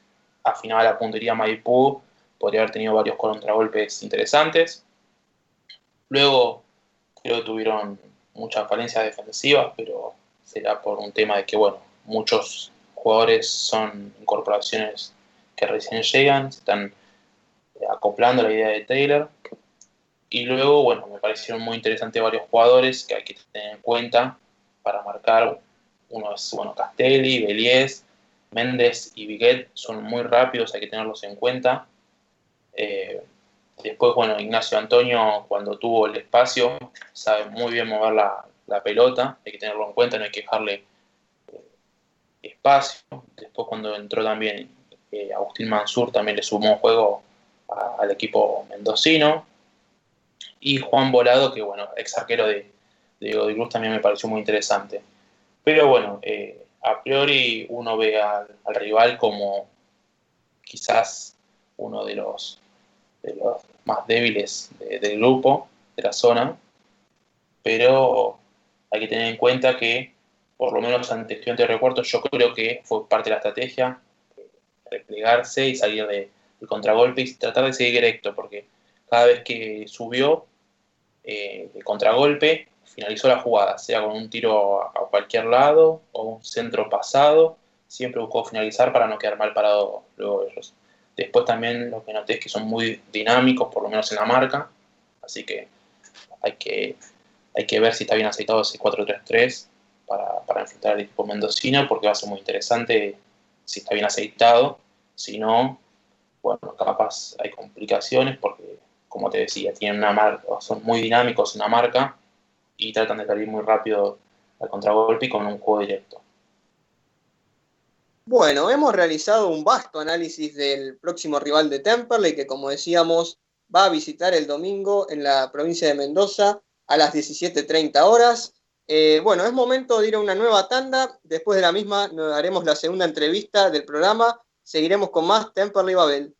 afinaba la puntería Maipú podría haber tenido varios contragolpes interesantes. Luego creo que tuvieron muchas falencias defensivas, pero será por un tema de que, bueno, muchos jugadores son incorporaciones que recién llegan, se están acoplando a la idea de Taylor. Y luego, bueno, me parecieron muy interesantes varios jugadores que hay que tener en cuenta para marcar. Uno es, bueno, Castelli, Beliés, Méndez y Viguet son muy rápidos, hay que tenerlos en cuenta. Eh, después, bueno, Ignacio Antonio, cuando tuvo el espacio, sabe muy bien mover la, la pelota, hay que tenerlo en cuenta, no hay que dejarle eh, espacio. Después, cuando entró también Agustín Mansur, también le sumó juego a- al equipo mendocino. Y Juan Volado, que bueno, ex arquero de, de Cruz, también me pareció muy interesante. Pero bueno, eh, a priori uno ve al, al rival como quizás uno de los, de los más débiles de- del grupo, de la zona, pero hay que tener en cuenta que, por lo menos ante Estudiantes de Recuerdo, yo creo que fue parte de la estrategia replegarse y salir de, contragolpe y tratar de seguir directo, porque cada vez que subió eh, el contragolpe, finalizó la jugada, sea con un tiro a, cualquier lado o un centro pasado, siempre buscó finalizar para no quedar mal parado luego de ellos. Después también lo que noté es que son muy dinámicos, por lo menos en la marca, así que hay que, hay que ver si está bien aceitado ese 4-3-3 para, para enfrentar al equipo mendocino, porque va a ser muy interesante si está bien aceitado. Si no, bueno, capaz hay complicaciones porque, como te decía, tienen una marca, son muy dinámicos en marca y tratan de salir muy rápido al contragolpe y con un juego directo. Bueno, hemos realizado un vasto análisis del próximo rival de Temperley, que como decíamos, va a visitar el domingo en la provincia de Mendoza a las 17.30 horas. Eh, bueno, es momento de ir a una nueva tanda. Después de la misma nos haremos la segunda entrevista del programa. Seguiremos con más Temperley Babel.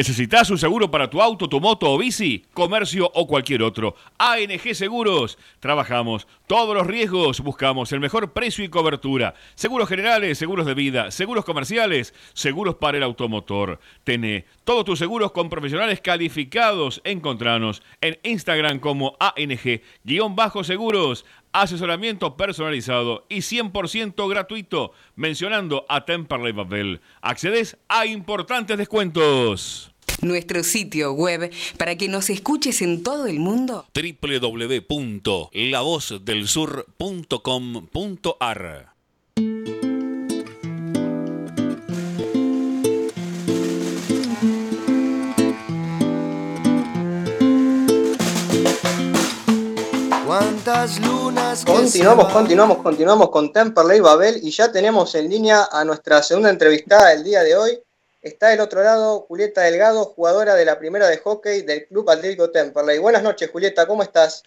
¿Necesitas un seguro para tu auto, tu moto o bici, comercio o cualquier otro? ANG Seguros. Trabajamos todos los riesgos, buscamos el mejor precio y cobertura. Seguros generales, seguros de vida, seguros comerciales, seguros para el automotor. Tené todos tus seguros con profesionales calificados. Encontranos en Instagram como ANG-seguros. Asesoramiento personalizado y 100% gratuito. Mencionando a Temperley Babel. Accedes a importantes descuentos. Nuestro sitio web para que nos escuches en todo el mundo. www.lavozdelsur.com.ar ¿Cuántas lunas que Continuamos, continuamos, continuamos con Temperley Babel y ya tenemos en línea a nuestra segunda entrevistada del día de hoy. Está del otro lado Julieta Delgado, jugadora de la primera de hockey del Club Atlético Temperley. Buenas noches, Julieta, ¿cómo estás?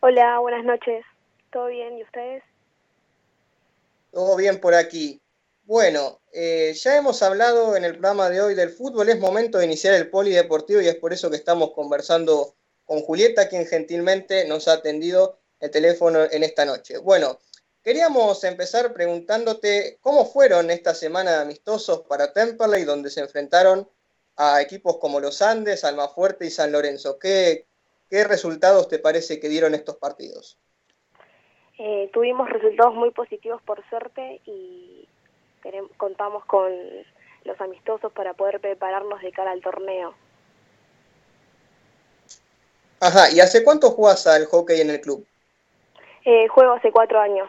Hola, buenas noches. ¿Todo bien? ¿Y ustedes? Todo bien por aquí. Bueno, eh, ya hemos hablado en el programa de hoy del fútbol, es momento de iniciar el polideportivo y es por eso que estamos conversando con Julieta, quien gentilmente nos ha atendido el teléfono en esta noche. Bueno, queríamos empezar preguntándote cómo fueron esta semana de amistosos para Temperley, donde se enfrentaron a equipos como los Andes, Almafuerte y San Lorenzo. ¿Qué, qué resultados te parece que dieron estos partidos? Eh, tuvimos resultados muy positivos por suerte y contamos con los amistosos para poder prepararnos de cara al torneo. Ajá, ¿y hace cuánto jugás al hockey en el club? Eh, juego hace cuatro años.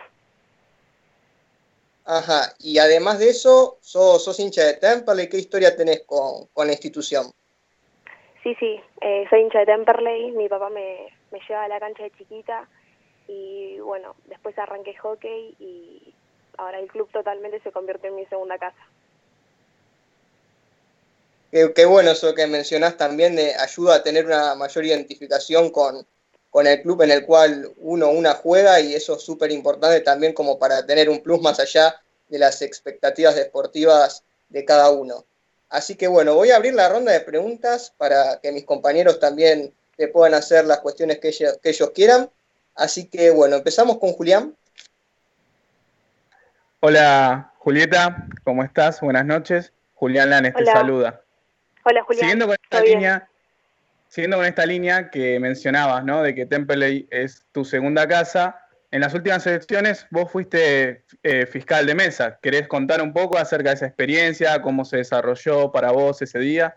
Ajá, y además de eso, sos, sos hincha de Temperley, ¿qué historia tenés con, con la institución? Sí, sí, eh, soy hincha de Temperley, mi papá me, me lleva a la cancha de chiquita y bueno, después arranqué hockey y ahora el club totalmente se convirtió en mi segunda casa. Qué, qué bueno eso que mencionás también, de ayuda a tener una mayor identificación con, con el club en el cual uno una juega y eso es súper importante también como para tener un plus más allá de las expectativas deportivas de cada uno. Así que bueno, voy a abrir la ronda de preguntas para que mis compañeros también te puedan hacer las cuestiones que ellos, que ellos quieran. Así que bueno, empezamos con Julián. Hola Julieta, ¿cómo estás? Buenas noches. Julián Lanes te saluda. Hola Julián. Siguiendo con esta línea, siguiendo con esta línea que mencionabas, ¿no? De que Temperley es tu segunda casa. En las últimas elecciones vos fuiste eh, fiscal de mesa. ¿Querés contar un poco acerca de esa experiencia, cómo se desarrolló para vos ese día?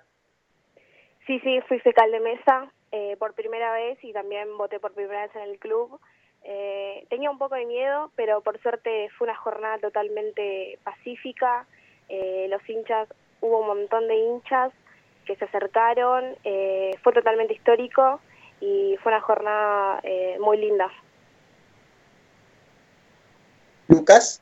Sí, sí, fui fiscal de mesa eh, por primera vez y también voté por primera vez en el club. Eh, tenía un poco de miedo, pero por suerte fue una jornada totalmente pacífica. Eh, los hinchas, hubo un montón de hinchas que se acercaron, eh, fue totalmente histórico y fue una jornada eh, muy linda. Lucas.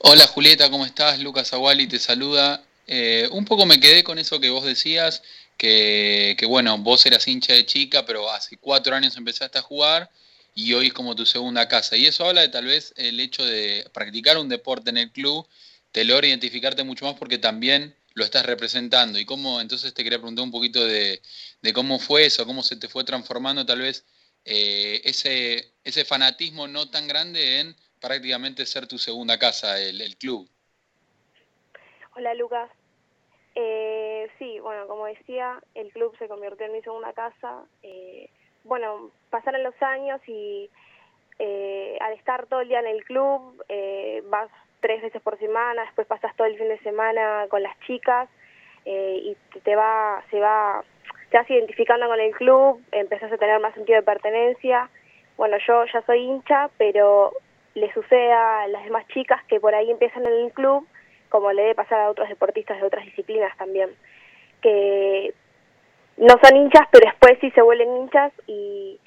Hola Julieta, ¿cómo estás? Lucas Aguali te saluda. Eh, un poco me quedé con eso que vos decías, que, que bueno, vos eras hincha de chica, pero hace cuatro años empezaste a jugar y hoy es como tu segunda casa. Y eso habla de tal vez el hecho de practicar un deporte en el club, te logra identificarte mucho más porque también lo estás representando. Y cómo, entonces te quería preguntar un poquito de, cómo fue eso, cómo se te fue transformando tal vez eh, ese, ese fanatismo no tan grande en prácticamente ser tu segunda casa, el, el club. Hola Lucas. Eh, sí, bueno, como decía, el club se convirtió en mi segunda casa. Eh, bueno, pasaron los años y eh, al estar todo el día en el club, eh, vas tres veces por semana, después pasas todo el fin de semana con las chicas eh, y te, va, se va, te vas identificando con el club, empezás a tener más sentido de pertenencia. Bueno, yo ya soy hincha, pero le sucede a las demás chicas que por ahí empiezan en el club como le debe pasar a otros deportistas de otras disciplinas también, que no son hinchas, pero después sí se vuelven hinchas y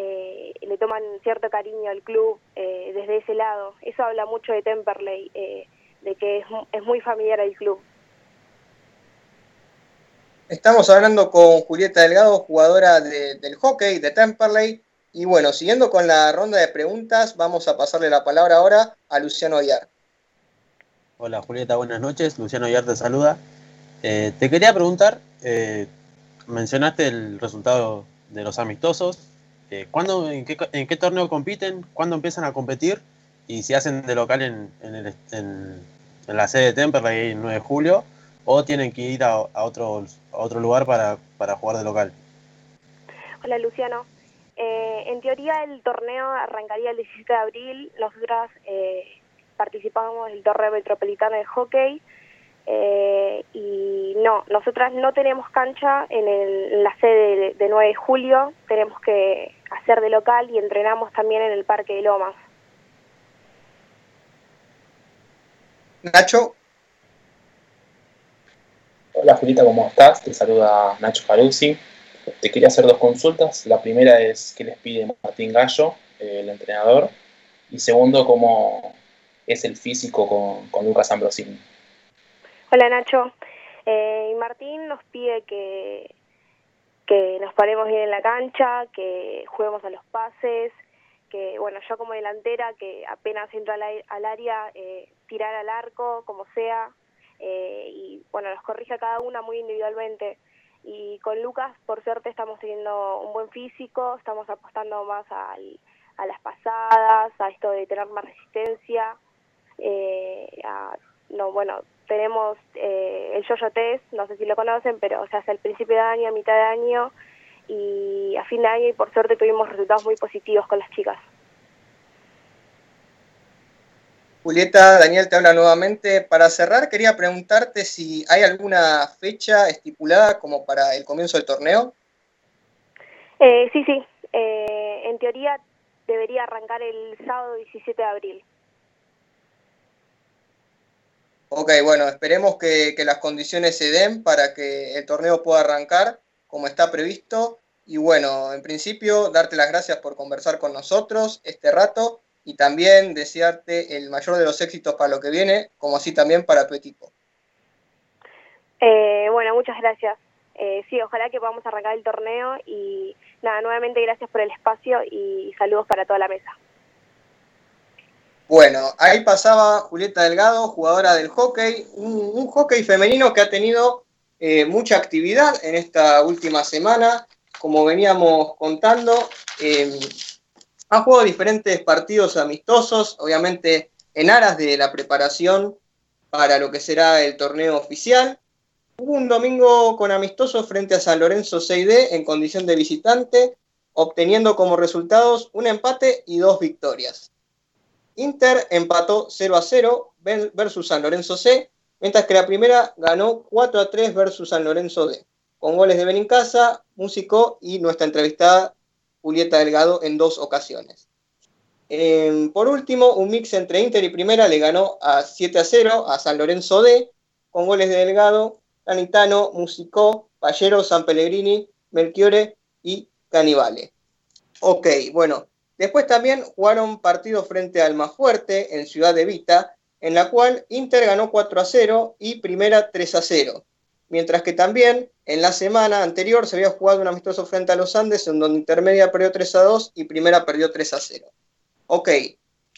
eh, le toman cierto cariño al club eh, desde ese lado. Eso habla mucho de Temperley, eh, de que es, mu- es muy familiar el club. Estamos hablando con Julieta Delgado, jugadora de- del hockey de Temperley. Y bueno, siguiendo con la ronda de preguntas, vamos a pasarle la palabra ahora a Luciano Aguiar. Hola Julieta, buenas noches. Luciano Yar te saluda. Eh, te quería preguntar, eh, mencionaste el resultado de los amistosos. Eh, ¿cuándo, en, qué, en qué torneo compiten? ¿Cuándo empiezan a competir? Y si hacen de local en, en, el- en- la sede de Temperley el 9 de julio, o tienen que ir a, a otro, a otro lugar para, para jugar de local. Hola Luciano. Eh, en teoría el torneo arrancaría el 17 de abril. Nosotras eh, participamos del torneo metropolitano de hockey. eh, y no, nosotras no tenemos cancha en, el- la sede de, de 9 de julio. Tenemos que hacer de local y entrenamos también en el Parque de Lomas. Nacho, Hola Julita, ¿cómo estás? Te saluda Nacho Faruzzi. Te quería hacer dos consultas. La primera es qué les pide Martín Gallo, eh, el entrenador. Y segundo, cómo es el físico con, con Lucas Ambrosini. Hola Nacho. Eh, Martín nos pide que, que nos paremos bien en la cancha, que juguemos a los pases, que bueno, yo como delantera, que apenas entro al, al área, eh, tirar al arco, como sea, eh, y bueno, nos corrige a cada una muy individualmente. Y con Lucas, por suerte, estamos teniendo un buen físico, estamos apostando más al- a las pasadas, a esto de tener más resistencia, eh, a- no, bueno, tenemos eh, el yo-yo test, no sé si lo conocen, pero se hace al principio de año, a mitad de año y a fin de año y por suerte tuvimos resultados muy positivos con las chicas. Julieta, Daniel te habla nuevamente. Para cerrar, quería preguntarte si hay alguna fecha estipulada como para el comienzo del torneo. Eh, sí, sí, eh, en teoría debería arrancar el sábado 17 de abril. Ok, bueno, esperemos que, las condiciones se den para que el torneo pueda arrancar como está previsto. Y bueno, en principio, darte las gracias por conversar con nosotros este rato y también desearte el mayor de los éxitos para lo que viene, como así también para tu equipo. Eh, bueno, muchas gracias. Eh, sí, ojalá que podamos arrancar el torneo y nada, nuevamente gracias por el espacio y saludos para toda la mesa. Bueno, ahí pasaba Julieta Delgado, jugadora del hockey, un, hockey femenino que ha tenido eh, mucha actividad en esta última semana, como veníamos contando. eh, ha jugado diferentes partidos amistosos, obviamente en aras de la preparación para lo que será el torneo oficial. Hubo un domingo con amistosos frente a San Lorenzo 6D en condición de visitante, obteniendo como resultados un empate y dos victorias. Inter empató 0 a 0 ver- versus San Lorenzo C, mientras que la primera ganó 4 a 3 versus San Lorenzo D, con goles de Benincasa, Músico y nuestra entrevistada Julieta Delgado en dos ocasiones. Eh, por último, un mix entre Inter y Primera le ganó a 7 a 0 a San Lorenzo D, con goles de Delgado, Canitano, Musicó, Pallero, San Pellegrini, Melchiore y Canibale. Ok, bueno, después también jugaron partidos frente al más fuerte en Ciudad de Vita, en la cual Inter ganó 4 a 0 y Primera 3 a 0. Mientras que también en la semana anterior se había jugado un amistoso frente a los Andes, en donde Intermedia perdió 3 a 2 y Primera perdió 3 a 0. Ok,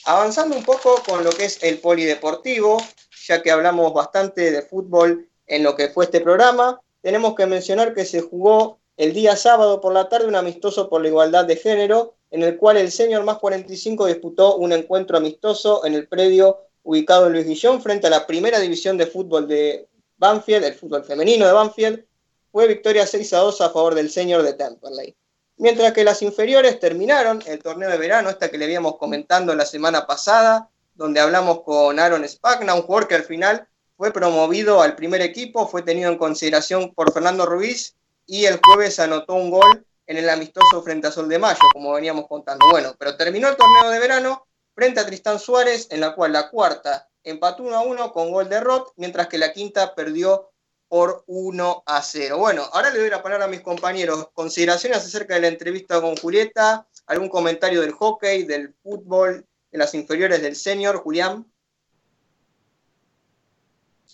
avanzando un poco con lo que es el polideportivo, ya que hablamos bastante de fútbol en lo que fue este programa, tenemos que mencionar que se jugó el día sábado por la tarde un amistoso por la igualdad de género, en el cual el senior más 45 disputó un encuentro amistoso en el predio ubicado en Luis Guillón frente a la primera división de fútbol de Banfield, el fútbol femenino de Banfield, fue victoria 6 a 2 a favor del senior de Temperley. Mientras que las inferiores terminaron el torneo de verano, esta que le habíamos comentando la semana pasada, donde hablamos con Aaron Spagna, un jugador que al final fue promovido al primer equipo, fue tenido en consideración por Fernando Ruiz y el jueves anotó un gol en el amistoso frente a Sol de Mayo, como veníamos contando. Bueno, pero terminó el torneo de verano frente a Tristán Suárez, en la cual la cuarta empató 1 a 1 con gol de Roth, mientras que la quinta perdió por 1 a 0. Bueno, ahora le doy la palabra a mis compañeros. Consideraciones acerca de la entrevista con Julieta, algún comentario del hockey, del fútbol, de las inferiores del senior, Julián.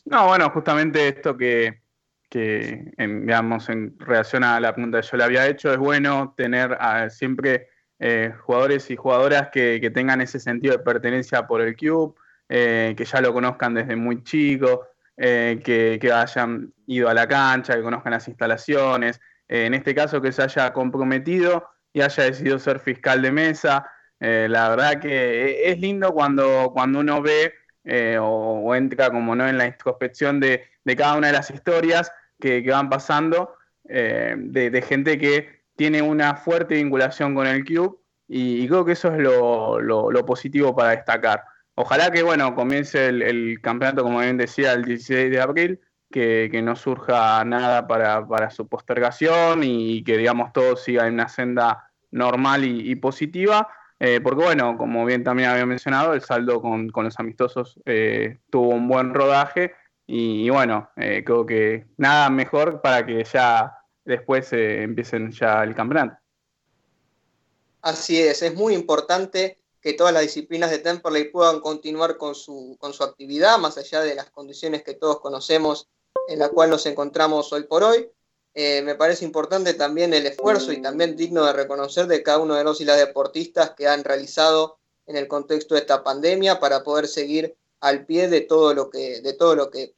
No, bueno, justamente esto que, que en, en relación a la pregunta que yo le había hecho, es bueno tener siempre eh, jugadores y jugadoras que, que tengan ese sentido de pertenencia por el club, eh, que ya lo conozcan desde muy chico, eh, que, que hayan ido a la cancha, que conozcan las instalaciones, en este caso que se haya comprometido y haya decidido ser fiscal de mesa. La verdad que es lindo cuando, cuando uno ve o entra como no en la introspección de, de cada una de las historias que, van pasando, eh, de, gente que tiene una fuerte vinculación con el club y, creo que eso es lo, positivo para destacar. Ojalá que bueno comience el, campeonato, como bien decía, el 16 de abril, que, no surja nada para, su postergación y, que digamos todo siga en una senda normal y, positiva. Eh, porque bueno, como bien también había mencionado, el saldo con, con los amistosos eh, tuvo un buen rodaje y, bueno, eh, creo que nada mejor para que ya después eh, empiecen ya el campeonato. Así es, es muy importante que todas las disciplinas de Temperley puedan continuar con su, con su actividad, más allá de las condiciones que todos conocemos en la cual nos encontramos hoy por hoy. Eh, me parece importante también el esfuerzo y también digno de reconocer de cada uno de los y las deportistas que han realizado en el contexto de esta pandemia para poder seguir al pie de todo lo que, de todo lo que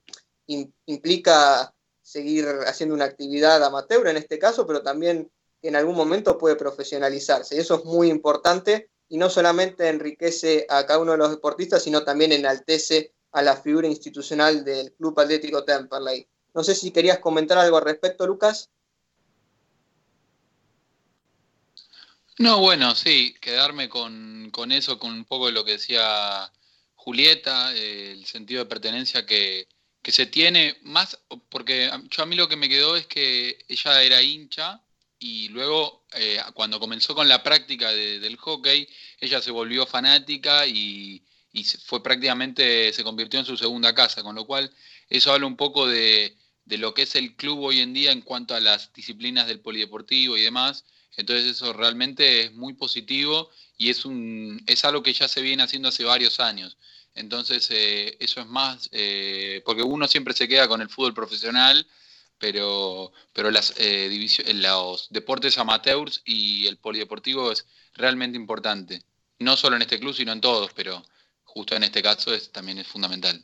im- implica seguir haciendo una actividad amateur en este caso, pero también que en algún momento puede profesionalizarse. Y eso es muy importante y no solamente enriquece a cada uno de los deportistas, sino también enaltece a la figura institucional del Club Atlético Temperley. No sé si querías comentar algo al respecto, Lucas. No, bueno, sí, quedarme con, con eso, con un poco de lo que decía Julieta, eh, el sentido de pertenencia que, que se tiene, más porque yo a mí lo que me quedó es que ella era hincha y luego eh, cuando comenzó con la práctica de- del hockey, ella se volvió fanática y, y fue prácticamente, se convirtió en su segunda casa, con lo cual eso habla un poco de, de lo que es el club hoy en día en cuanto a las disciplinas del polideportivo y demás. Entonces eso realmente es muy positivo y es, un, es algo que ya se viene haciendo hace varios años. Entonces eh, eso es más, eh, porque uno siempre se queda con el fútbol profesional, pero, pero las, eh, divisio- los deportes amateurs y el polideportivo es realmente importante. No solo en este club, sino en todos, pero justo en este caso es, también es fundamental.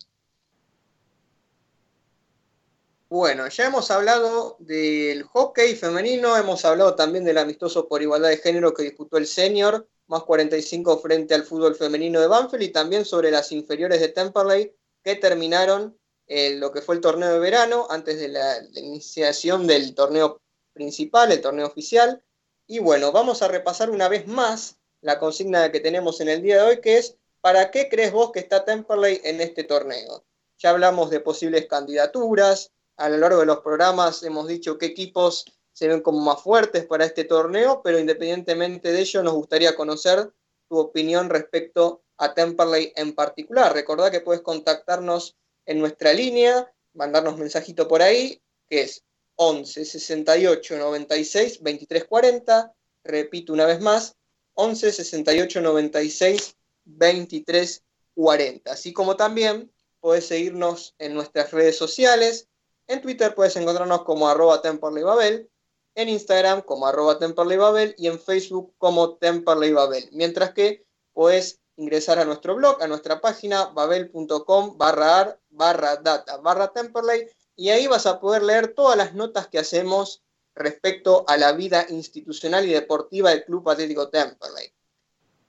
Bueno, ya hemos hablado del hockey femenino, hemos hablado también del amistoso por igualdad de género que disputó el senior, más 45 frente al fútbol femenino de Banfield y también sobre las inferiores de Temperley que terminaron eh, lo que fue el torneo de verano antes de la, la iniciación del torneo principal, el torneo oficial. Y bueno, vamos a repasar una vez más la consigna que tenemos en el día de hoy, que es ¿para qué crees vos que está Temperley en este torneo? Ya hablamos de posibles candidaturas, a lo largo de los programas hemos dicho qué equipos se ven como más fuertes para este torneo, pero independientemente de ello nos gustaría conocer tu opinión respecto a Temperley en particular. Recordá que puedes contactarnos en nuestra línea, mandarnos mensajito por ahí, que es 11 68 96 23 40. Repito una vez más, 11 68 96 23 40. Así como también podés seguirnos en nuestras redes sociales. En Twitter puedes encontrarnos como arroba temperleybabel, en Instagram como arroba temperleybabel y en Facebook como temperleybabel. Mientras que puedes ingresar a nuestro blog, a nuestra página babel.com barra ar barra data barra temperley y ahí vas a poder leer todas las notas que hacemos respecto a la vida institucional y deportiva del Club Atlético Temperley.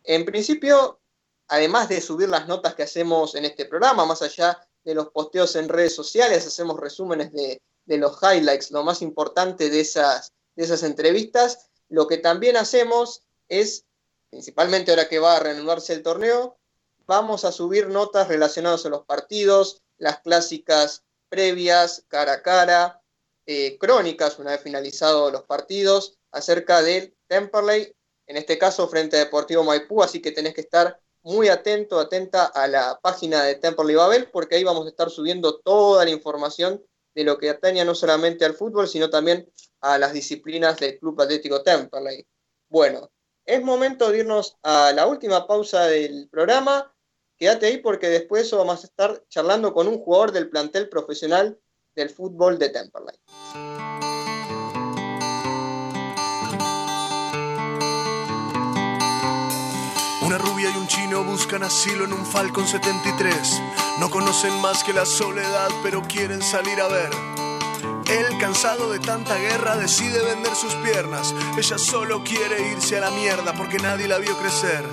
En principio, además de subir las notas que hacemos en este programa, más allá de los posteos en redes sociales, hacemos resúmenes de, de los highlights, lo más importante de esas, de esas entrevistas. Lo que también hacemos es, principalmente ahora que va a reanudarse el torneo, vamos a subir notas relacionadas a los partidos, las clásicas previas, cara a cara, eh, crónicas una vez finalizados los partidos, acerca del Temperley, en este caso frente a Deportivo Maipú, así que tenés que estar muy atento, atenta a la página de Temperley Babel, porque ahí vamos a estar subiendo toda la información de lo que atañe no solamente al fútbol, sino también a las disciplinas del Club Atlético Temperley. Bueno, es momento de irnos a la última pausa del programa. Quédate ahí porque después vamos a estar charlando con un jugador del plantel profesional del fútbol de Temperley. Una rubia y un chino buscan asilo en un Falcon 73. No conocen más que la soledad, pero quieren salir a ver. Él, cansado de tanta guerra, decide vender sus piernas. Ella solo quiere irse a la mierda porque nadie la vio crecer.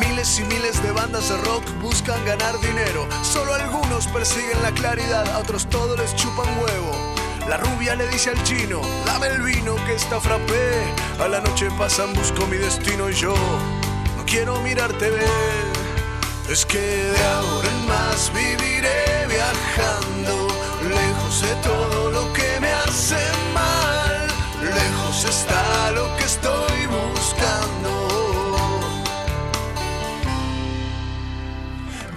Miles y miles de bandas de rock buscan ganar dinero. Solo algunos persiguen la claridad, a otros todos les chupan huevo. La rubia le dice al chino, dame el vino que está frappé. A la noche pasan, busco mi destino y yo quiero mirarte ver. Es que de ahora en más viviré viajando, lejos de todo lo que me hace mal. Lejos está lo que estoy buscando.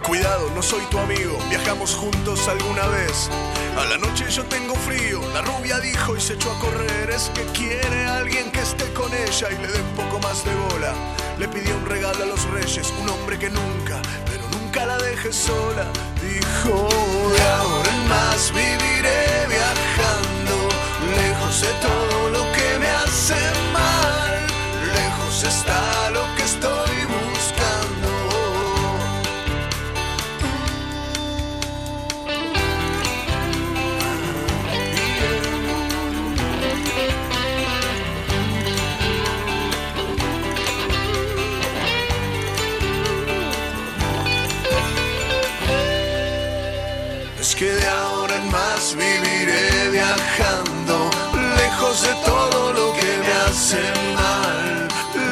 Cuidado, no soy tu amigo, viajamos juntos alguna vez. A la noche yo tengo frío, la rubia dijo y se echó a correr. Es que quiere alguien que esté con ella y le dé un poco más de bola. Le pidió un regalo a los reyes, un hombre que nunca, pero nunca la deje sola. Dijo, de ahora en más viviré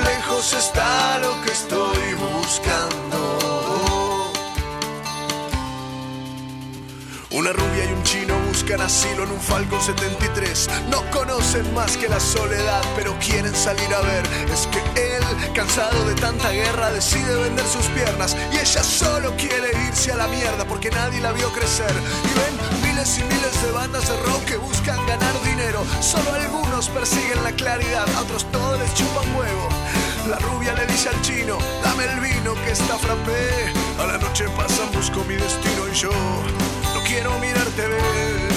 Lejos está lo que estoy buscando. Una rubia y un chino buscan asilo en un Falcon 73. No conocen más que la soledad, pero quieren salir a ver. Es que él, cansado de tanta guerra, decide vender sus piernas. Y ella solo quiere irse a la mierda porque nadie la vio crecer. Y ven y miles de bandas de rock que buscan ganar dinero. Solo algunos persiguen la claridad, a otros todos les chupan huevo. La rubia le dice al chino, dame el vino que está frappé. A la noche pasan, busco mi destino y yo no quiero mirarte ver.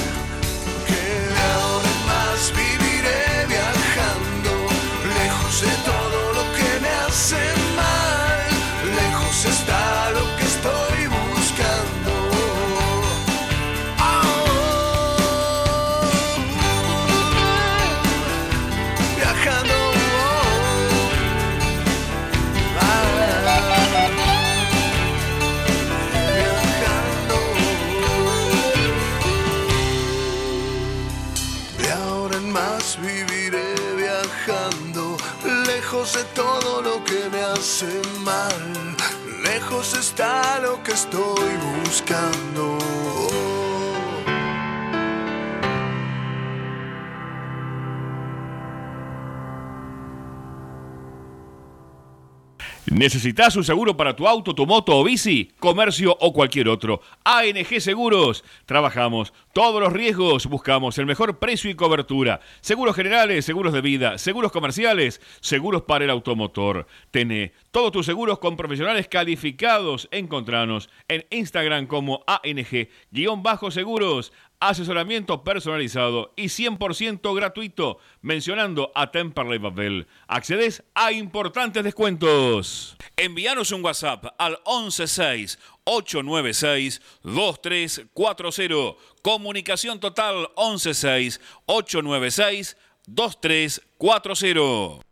De ahora en más viviré viajando, lejos de todo todo lo que me hace mal. Lejos está lo que estoy buscando. ¿Necesitas un seguro para tu auto, tu moto o bici, comercio o cualquier otro? ANG Seguros. Trabajamos todos los riesgos, buscamos el mejor precio y cobertura. Seguros generales, seguros de vida, seguros comerciales, seguros para el automotor. Tené todos tus seguros con profesionales calificados. Encontranos en Instagram como ANG-seguros. Asesoramiento personalizado y 100% gratuito. Mencionando a Temperley Babel. Accedes a importantes descuentos. Envíanos un WhatsApp al 116 896 2340. Comunicación total 116 896 2340.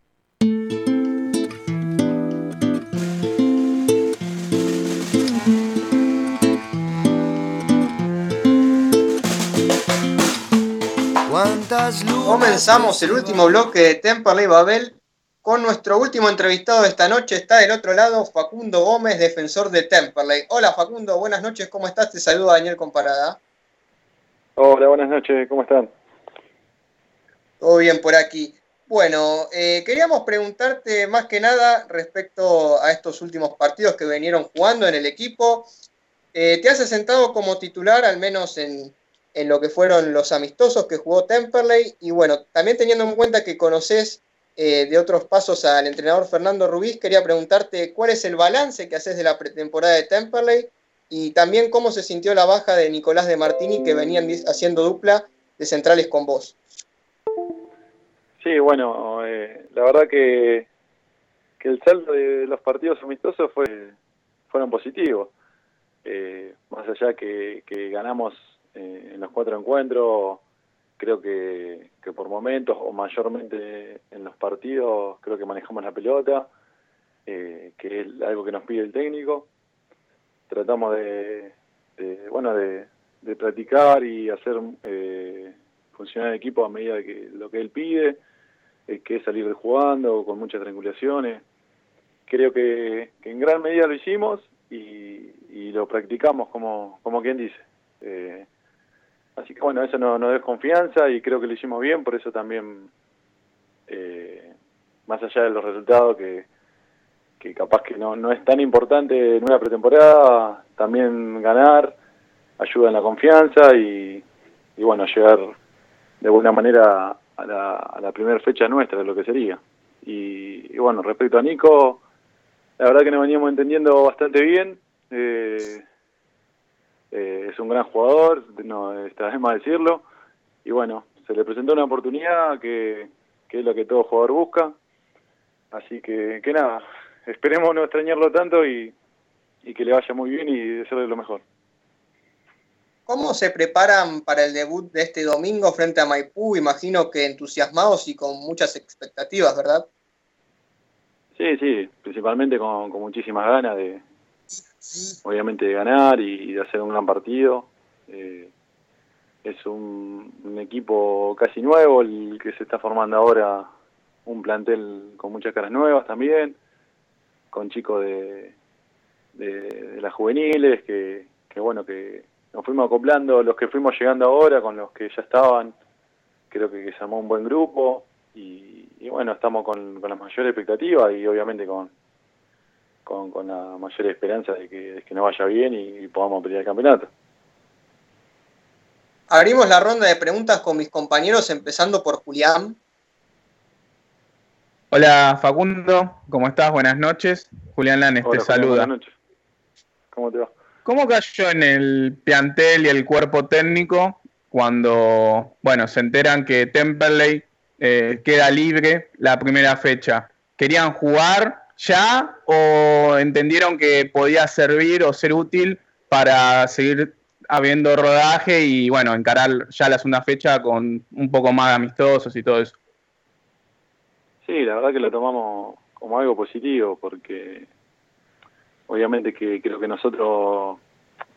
Comenzamos el último bloque de Temperley Babel con nuestro último entrevistado de esta noche. Está del otro lado Facundo Gómez, defensor de Temperley. Hola Facundo, buenas noches, ¿cómo estás? Te saluda Daniel Comparada. Hola, buenas noches, ¿cómo están? Todo bien por aquí. Bueno, eh, queríamos preguntarte más que nada respecto a estos últimos partidos que vinieron jugando en el equipo. Eh, ¿Te has sentado como titular, al menos en, en lo que fueron los amistosos que jugó Temperley? Y bueno, también teniendo en cuenta que conoces eh, de otros pasos al entrenador Fernando Rubís, quería preguntarte cuál es el balance que haces de la pretemporada de Temperley y también cómo se sintió la baja de Nicolás de Martini, que venían haciendo dupla de centrales con vos. Sí, bueno, eh, la verdad que que el saldo de los partidos amistosos fue, fueron positivos. Eh, más allá que ganamos eh, en los cuatro encuentros, creo que, que por momentos o mayormente en los partidos creo que manejamos la pelota, eh, que es algo que nos pide el técnico. Tratamos de, de, bueno de, de practicar y hacer eh, funcionar el equipo a medida de que lo que él pide, eh, que es salir jugando con muchas triangulaciones. Creo que, que en gran medida lo hicimos y, y lo practicamos como, como quien dice. Eh, así que bueno, eso no, no es confianza y creo que lo hicimos bien, por eso también, eh, más allá de los resultados que, que capaz que no, no es tan importante en una pretemporada, también ganar ayuda en la confianza y, y bueno, llegar de buena manera a la, a la primera fecha nuestra, de lo que sería. Y, y bueno, respecto a Nico, la verdad que nos veníamos entendiendo bastante bien. Eh, eh, es un gran jugador, no está de más decirlo. Y bueno, se le presentó una oportunidad que, que es lo que todo jugador busca. Así que, que nada, esperemos no extrañarlo tanto y, y que le vaya muy bien y desearle lo mejor. ¿Cómo se preparan para el debut de este domingo frente a Maipú? Imagino que entusiasmados y con muchas expectativas, ¿verdad? Sí, sí, principalmente con, con muchísimas ganas de, obviamente, de ganar y de hacer un gran partido. Eh, es un, equipo casi nuevo el que se está formando ahora, un plantel con muchas caras nuevas también, con chicos de, de, las juveniles que, que bueno, que nos fuimos acoplando los que fuimos llegando ahora con los que ya estaban. Creo que, que se armó un buen grupo y, y bueno, estamos con, con las mayores expectativas y obviamente con, con, con la mayor esperanza de que, de que nos vaya bien y, y podamos pelear el campeonato. Abrimos la ronda de preguntas con mis compañeros, empezando por Julián. Hola Facundo, ¿cómo estás? Buenas noches. Julián Lanes Hola, te saluda. buenas noches. ¿Cómo te va? ¿Cómo cayó en el plantel y el cuerpo técnico cuando, bueno, se enteran que Temperley eh, queda libre la primera fecha? ¿Querían jugar ya o entendieron que podía servir o ser útil para seguir habiendo rodaje y, bueno, encarar ya la segunda fecha con un poco más amistosos y todo eso? Sí, la verdad que lo tomamos como algo positivo porque obviamente que creo que nosotros,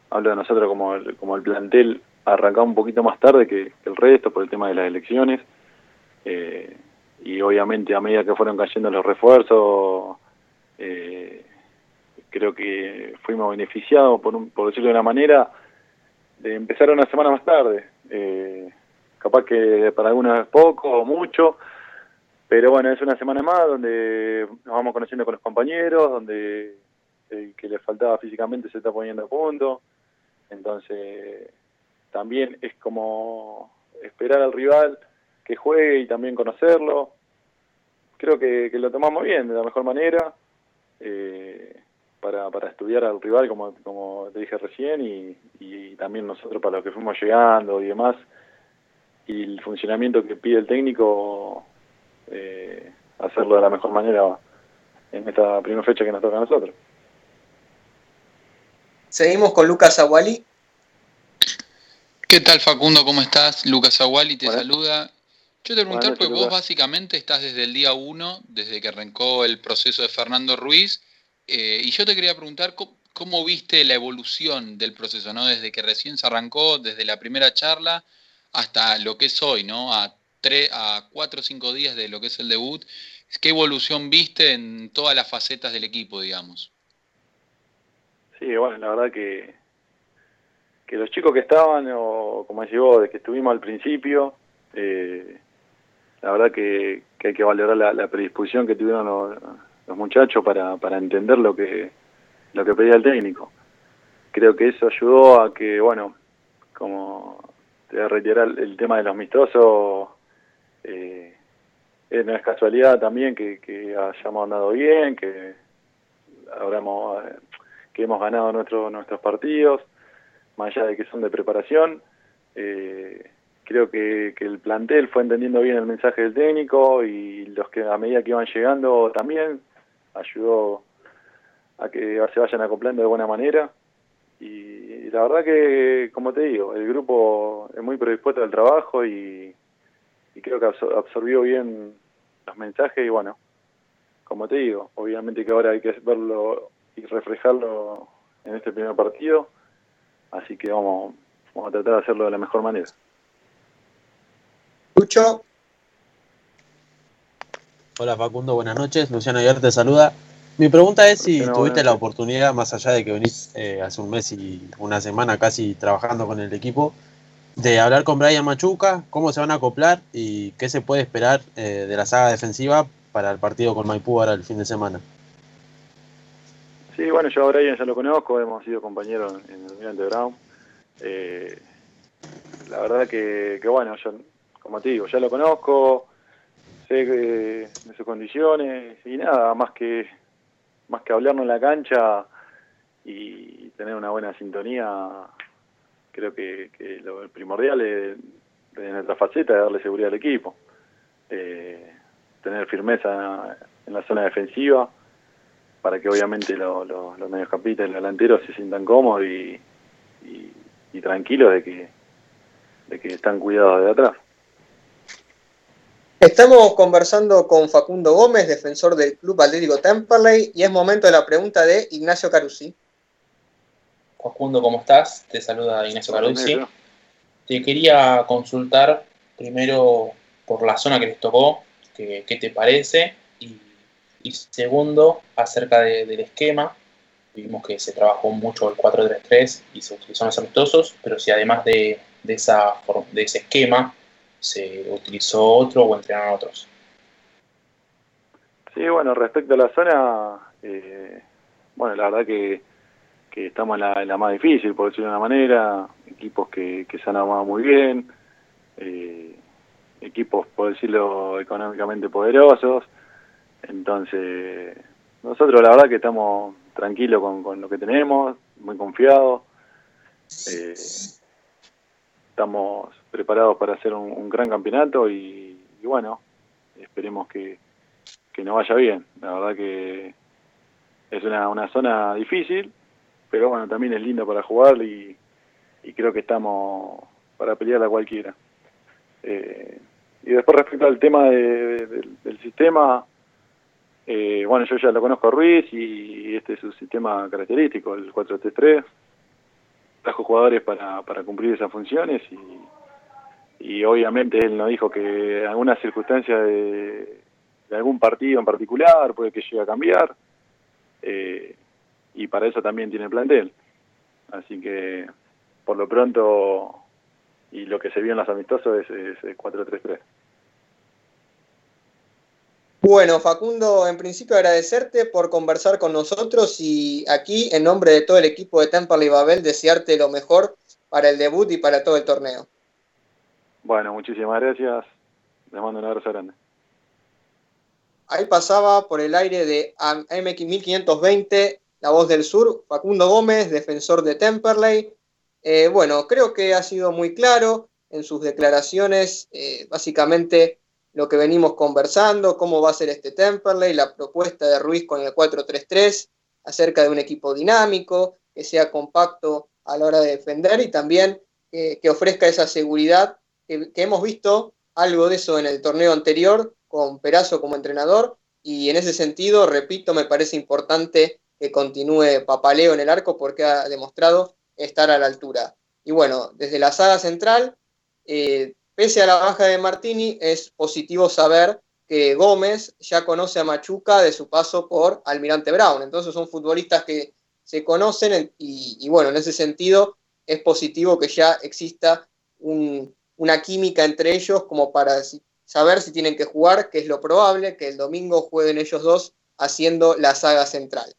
hablo de nosotros como el, como el plantel, arrancamos un poquito más tarde que, que el resto por el tema de las elecciones eh, y obviamente a medida que fueron cayendo los refuerzos eh, creo que fuimos beneficiados por, un, por decirlo de una manera de empezar una semana más tarde eh, capaz que para algunos es poco o mucho pero bueno, es una semana más donde nos vamos conociendo con los compañeros, donde el que le faltaba físicamente se está poniendo a punto. Entonces, también es como esperar al rival que juegue y también conocerlo. Creo que, que lo tomamos bien, de la mejor manera, eh, para, para estudiar al rival, como, como te dije recién, y, y también nosotros para los que fuimos llegando y demás. Y el funcionamiento que pide el técnico eh, hacerlo de la mejor manera en esta primera fecha que nos toca a nosotros. Seguimos con Lucas Aguali. ¿Qué tal Facundo? ¿Cómo estás? Lucas Aguali te saluda. Yo te voy a preguntar, pues vos básicamente estás desde el día 1, desde que arrancó el proceso de Fernando Ruiz, eh, y yo te quería preguntar cómo, cómo viste la evolución del proceso, ¿no? Desde que recién se arrancó, desde la primera charla hasta lo que es hoy, ¿no? A, tres, a cuatro o cinco días de lo que es el debut. ¿Qué evolución viste en todas las facetas del equipo, digamos? Sí, bueno, la verdad que, que los chicos que estaban, o como vos, de que estuvimos al principio, eh, la verdad que, que hay que valorar la, predisposición que tuvieron los, los muchachos para, para entender lo que, lo que pedía el técnico. Creo que eso ayudó a que, bueno, como te voy a reiterar el tema de los amistosos, eh, eh, no es casualidad también que, hayamos andado bien, que habremos, que hemos ganado nuestros nuestros partidos, más allá de que son de preparación. Eh, creo que, que el plantel fue entendiendo bien el mensaje del técnico y los que a medida que iban llegando también ayudó a que se vayan acoplando de buena manera. Y la verdad que, como te digo, el grupo es muy predispuesto al trabajo y, creo que absor- absorbió bien los mensajes y bueno, como te digo, obviamente que ahora hay que verlo y reflejarlo en este primer partido, así que vamos, vamos a tratar de hacerlo de la mejor manera. Lucho, Hola Facundo, buenas noches. Luciano Aguiar te saluda. Mi pregunta es si tuviste la oportunidad, más allá de que venís eh, hace un mes y una semana casi trabajando con el equipo, de hablar con Brian Machuca, cómo se van a acoplar y qué se puede esperar eh, de la saga defensiva para el partido con Maipú ahora el fin de semana. Sí, bueno, yo a Brian ya lo conozco, hemos sido compañeros en el Almirante Brown. Eh, la verdad que, que, bueno, yo, como te digo, ya lo conozco, sé de sus condiciones y nada, más que más que hablarnos en la cancha y tener una buena sintonía, creo que, que lo primordial es, de nuestra faceta es darle seguridad al equipo. Eh, tener firmeza en la zona defensiva para que obviamente lo- lo- los mediocampistas y los delanteros se sientan cómodos y, y- y tranquilos de que, de que están cuidados de atrás. Estamos conversando con Facundo Gómez, defensor del Club Atlético Temperley, y es momento de la pregunta de Ignacio Carusi. Facundo, ¿cómo estás? Te saluda Ignacio. Ignacio. Te quería consultar primero por la zona que les tocó, que- qué te parece, y, y segundo, acerca de- del esquema. Vimos que se trabajó mucho el 4-3-3 y se utilizó en los amistosos, pero si además de, de esa, de ese esquema se utilizó otro o entrenaron otros. Sí, bueno, respecto a la zona, eh, bueno, la verdad que, que estamos en la, la más difícil, por decirlo de una manera, equipos que, que se han armado muy bien, eh, equipos, por decirlo, económicamente poderosos, entonces nosotros la verdad que estamos tranquilos con, con lo que tenemos, muy confiados, eh, estamos preparados para hacer un, gran campeonato y, y bueno, esperemos que, que nos vaya bien. La verdad que es una, una zona difícil, pero bueno, también es lindo para jugar y, y creo que estamos para pelear a cualquiera. Eh, y después respecto al tema de- de- del, sistema, eh, bueno, yo ya lo conozco a Ruiz y este es su sistema característico, el 4-3-3. Trajo jugadores para, para cumplir esas funciones y, y obviamente él nos dijo que en algunas circunstancias de, de algún partido en particular puede que llegue a cambiar eh, y para eso también tiene plantel. Así que por lo pronto y lo que se vio en los amistosos es, es, es 4-3-3. Bueno, Facundo, en principio agradecerte por conversar con nosotros y aquí, en nombre de todo el equipo de Temperley Babel, desearte lo mejor para el debut y para todo el torneo. Bueno, muchísimas gracias. Les mando un abrazo grande. Ahí pasaba por el aire de MX 1520, La Voz del Sur, Facundo Gómez, defensor de Temperley. Eh, bueno, creo que ha sido muy claro en sus declaraciones, eh, básicamente lo que venimos conversando, cómo va a ser este Temperley, la propuesta de Ruiz con el 4-3-3, acerca de un equipo dinámico, que sea compacto a la hora de defender y también eh, que ofrezca esa seguridad, que, hemos visto algo de eso en el torneo anterior con Perazo como entrenador y en ese sentido, repito, me parece importante que continúe Papaleo en el arco porque ha demostrado estar a la altura. Y bueno, desde la saga central, eh, pese a la baja de Martini, es positivo saber que Gómez ya conoce a Machuca de su paso por Almirante Brown. Entonces son futbolistas que se conocen y, bueno, en ese sentido es positivo que ya exista un, una química entre ellos como para saber si tienen que jugar, que es lo probable, que el domingo jueguen ellos dos haciendo la saga central.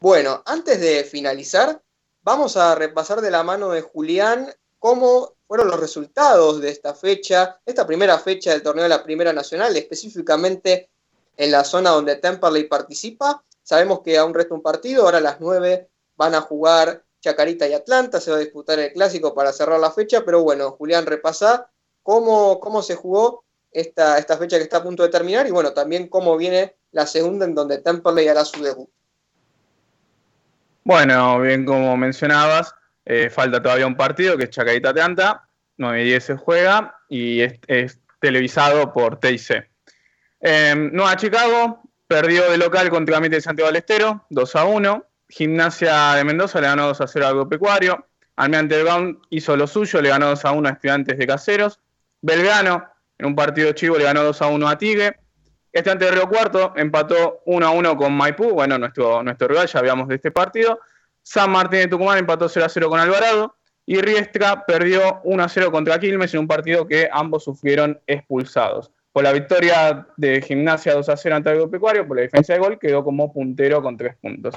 Bueno, antes de finalizar, vamos a repasar de la mano de Julián cómo fueron los resultados de esta fecha, esta primera fecha del torneo de la Primera Nacional, específicamente en la zona donde Temperley participa. Sabemos que aún resta un partido, ahora a las 9 van a jugar Chacarita y Atlanta, se va a disputar el clásico para cerrar la fecha, pero bueno, Julián, repasá cómo, cómo se jugó esta, esta fecha que está a punto de terminar y bueno, también cómo viene la segunda en donde Temperley hará su debut. Bueno, bien como mencionabas, eh, falta todavía un partido que es Chacarita Atlanta, 9 y 10 se juega y es, es televisado por TIC. Eh, Nueva Chicago perdió de local contra Mitre de Santiago del Estero, 2 a 1. Gimnasia de Mendoza le ganó 2 a 0 al Agropecuario. Almirante Brown hizo lo suyo, le ganó 2 a 1 a Estudiantes de Caseros. Belgrano, en un partido chivo, le ganó 2 a 1 a Tigre. Estudiante de Río Cuarto empató 1 a 1 con Maipú, bueno, nuestro, nuestro rival, ya habíamos de este partido. San Martín de Tucumán empató 0 a 0 con Alvarado. Y Riestra perdió 1 a 0 contra Quilmes en un partido que ambos sufrieron expulsados. Por la victoria de Gimnasia 2 a 0 ante Agropecuario, por la diferencia de gol, quedó como puntero con 3 puntos.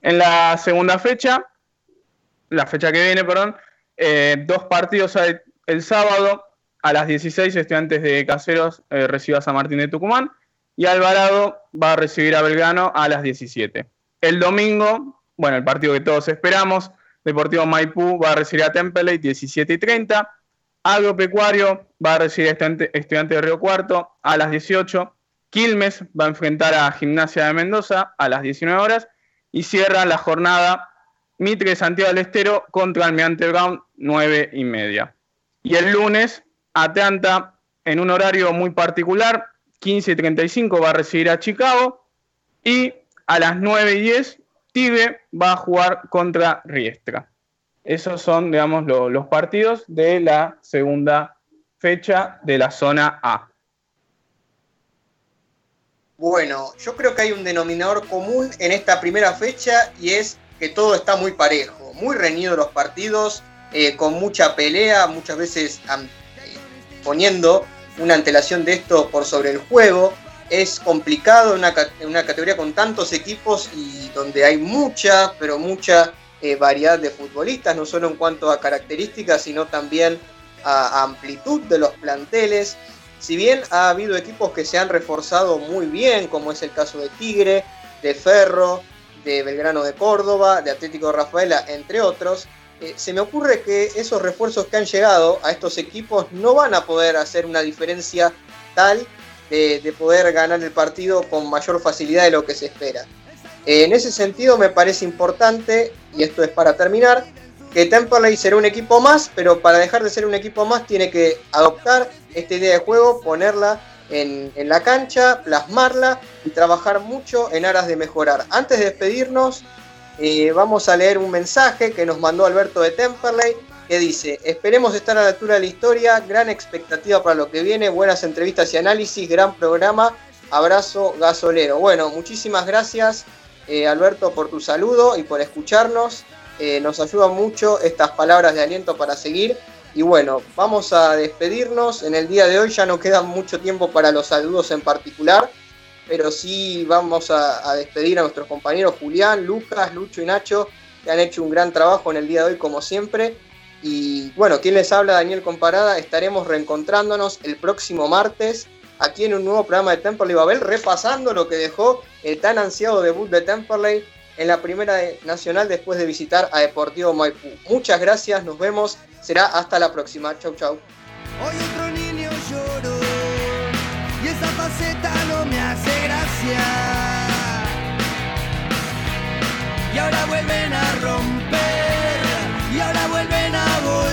En la segunda fecha, la fecha que viene, perdón, eh, dos partidos el, sábado a las 16, Estudiantes de Caseros eh, a San Martín de Tucumán y Alvarado va a recibir a Belgrano a las 17. El domingo, bueno, el partido que todos esperamos, Deportivo Maipú va a recibir a Temperley 17 y 30. Agropecuario va a recibir a Estudiante, de Río Cuarto a las 18. Quilmes va a enfrentar a Gimnasia de Mendoza a las 19 horas. Y cierra la jornada Mitre Santiago del Estero contra Almirante Brown 9 y media. Y el lunes, Atlanta en un horario muy particular, 15 y 35 va a recibir a Chicago. Y a las 9 y 10 Va a jugar contra Riestra. Esos son, digamos, lo, los partidos de la segunda fecha de la zona A. Bueno, yo creo que hay un denominador común en esta primera fecha y es que todo está muy parejo, muy reñido los partidos, eh, con mucha pelea, muchas veces eh, poniendo una antelación de esto por sobre el juego es complicado en una, una, categoría con tantos equipos y donde hay mucha, pero mucha eh, variedad de futbolistas, no solo en cuanto a características, sino también a, amplitud de los planteles. Si bien ha habido equipos que se han reforzado muy bien, como es el caso de Tigre, de Ferro, de Belgrano de Córdoba, de Atlético de Rafaela, entre otros, eh, se me ocurre que esos refuerzos que han llegado a estos equipos no van a poder hacer una diferencia tal de, de, poder ganar el partido con mayor facilidad de lo que se espera. Eh, en ese sentido me parece importante, y esto es para terminar, que Temperley será un equipo más, pero para dejar de ser un equipo más tiene que adoptar esta idea de juego, ponerla en, en la cancha, plasmarla y trabajar mucho en aras de mejorar. Antes de despedirnos, eh, vamos a leer un mensaje que nos mandó Alberto de Temperley que dice, esperemos estar a la altura de la historia, gran expectativa para lo que viene, buenas entrevistas y análisis, gran programa, abrazo gasolero. Bueno, muchísimas gracias eh, Alberto por tu saludo y por escucharnos, eh, nos ayudan mucho estas palabras de aliento para seguir. Y bueno, vamos a despedirnos. En el día de hoy ya no queda mucho tiempo para los saludos en particular, pero sí vamos a, a despedir a nuestros compañeros Julián, Lucas, Lucho y Nacho, que han hecho un gran trabajo en el día de hoy como siempre. Y bueno, quien les habla, Daniel Comparada, estaremos reencontrándonos el próximo martes aquí en un nuevo programa de Temperley Babel, repasando lo que dejó el tan ansiado debut de Temperley en la primera nacional después de visitar a Deportivo Maipú. Muchas gracias, nos vemos, será hasta la próxima. Chau, chau. Hoy otro niño lloró y esa faceta no me hace gracia. Y ahora vuelven a romper y ahora vuelven a volar.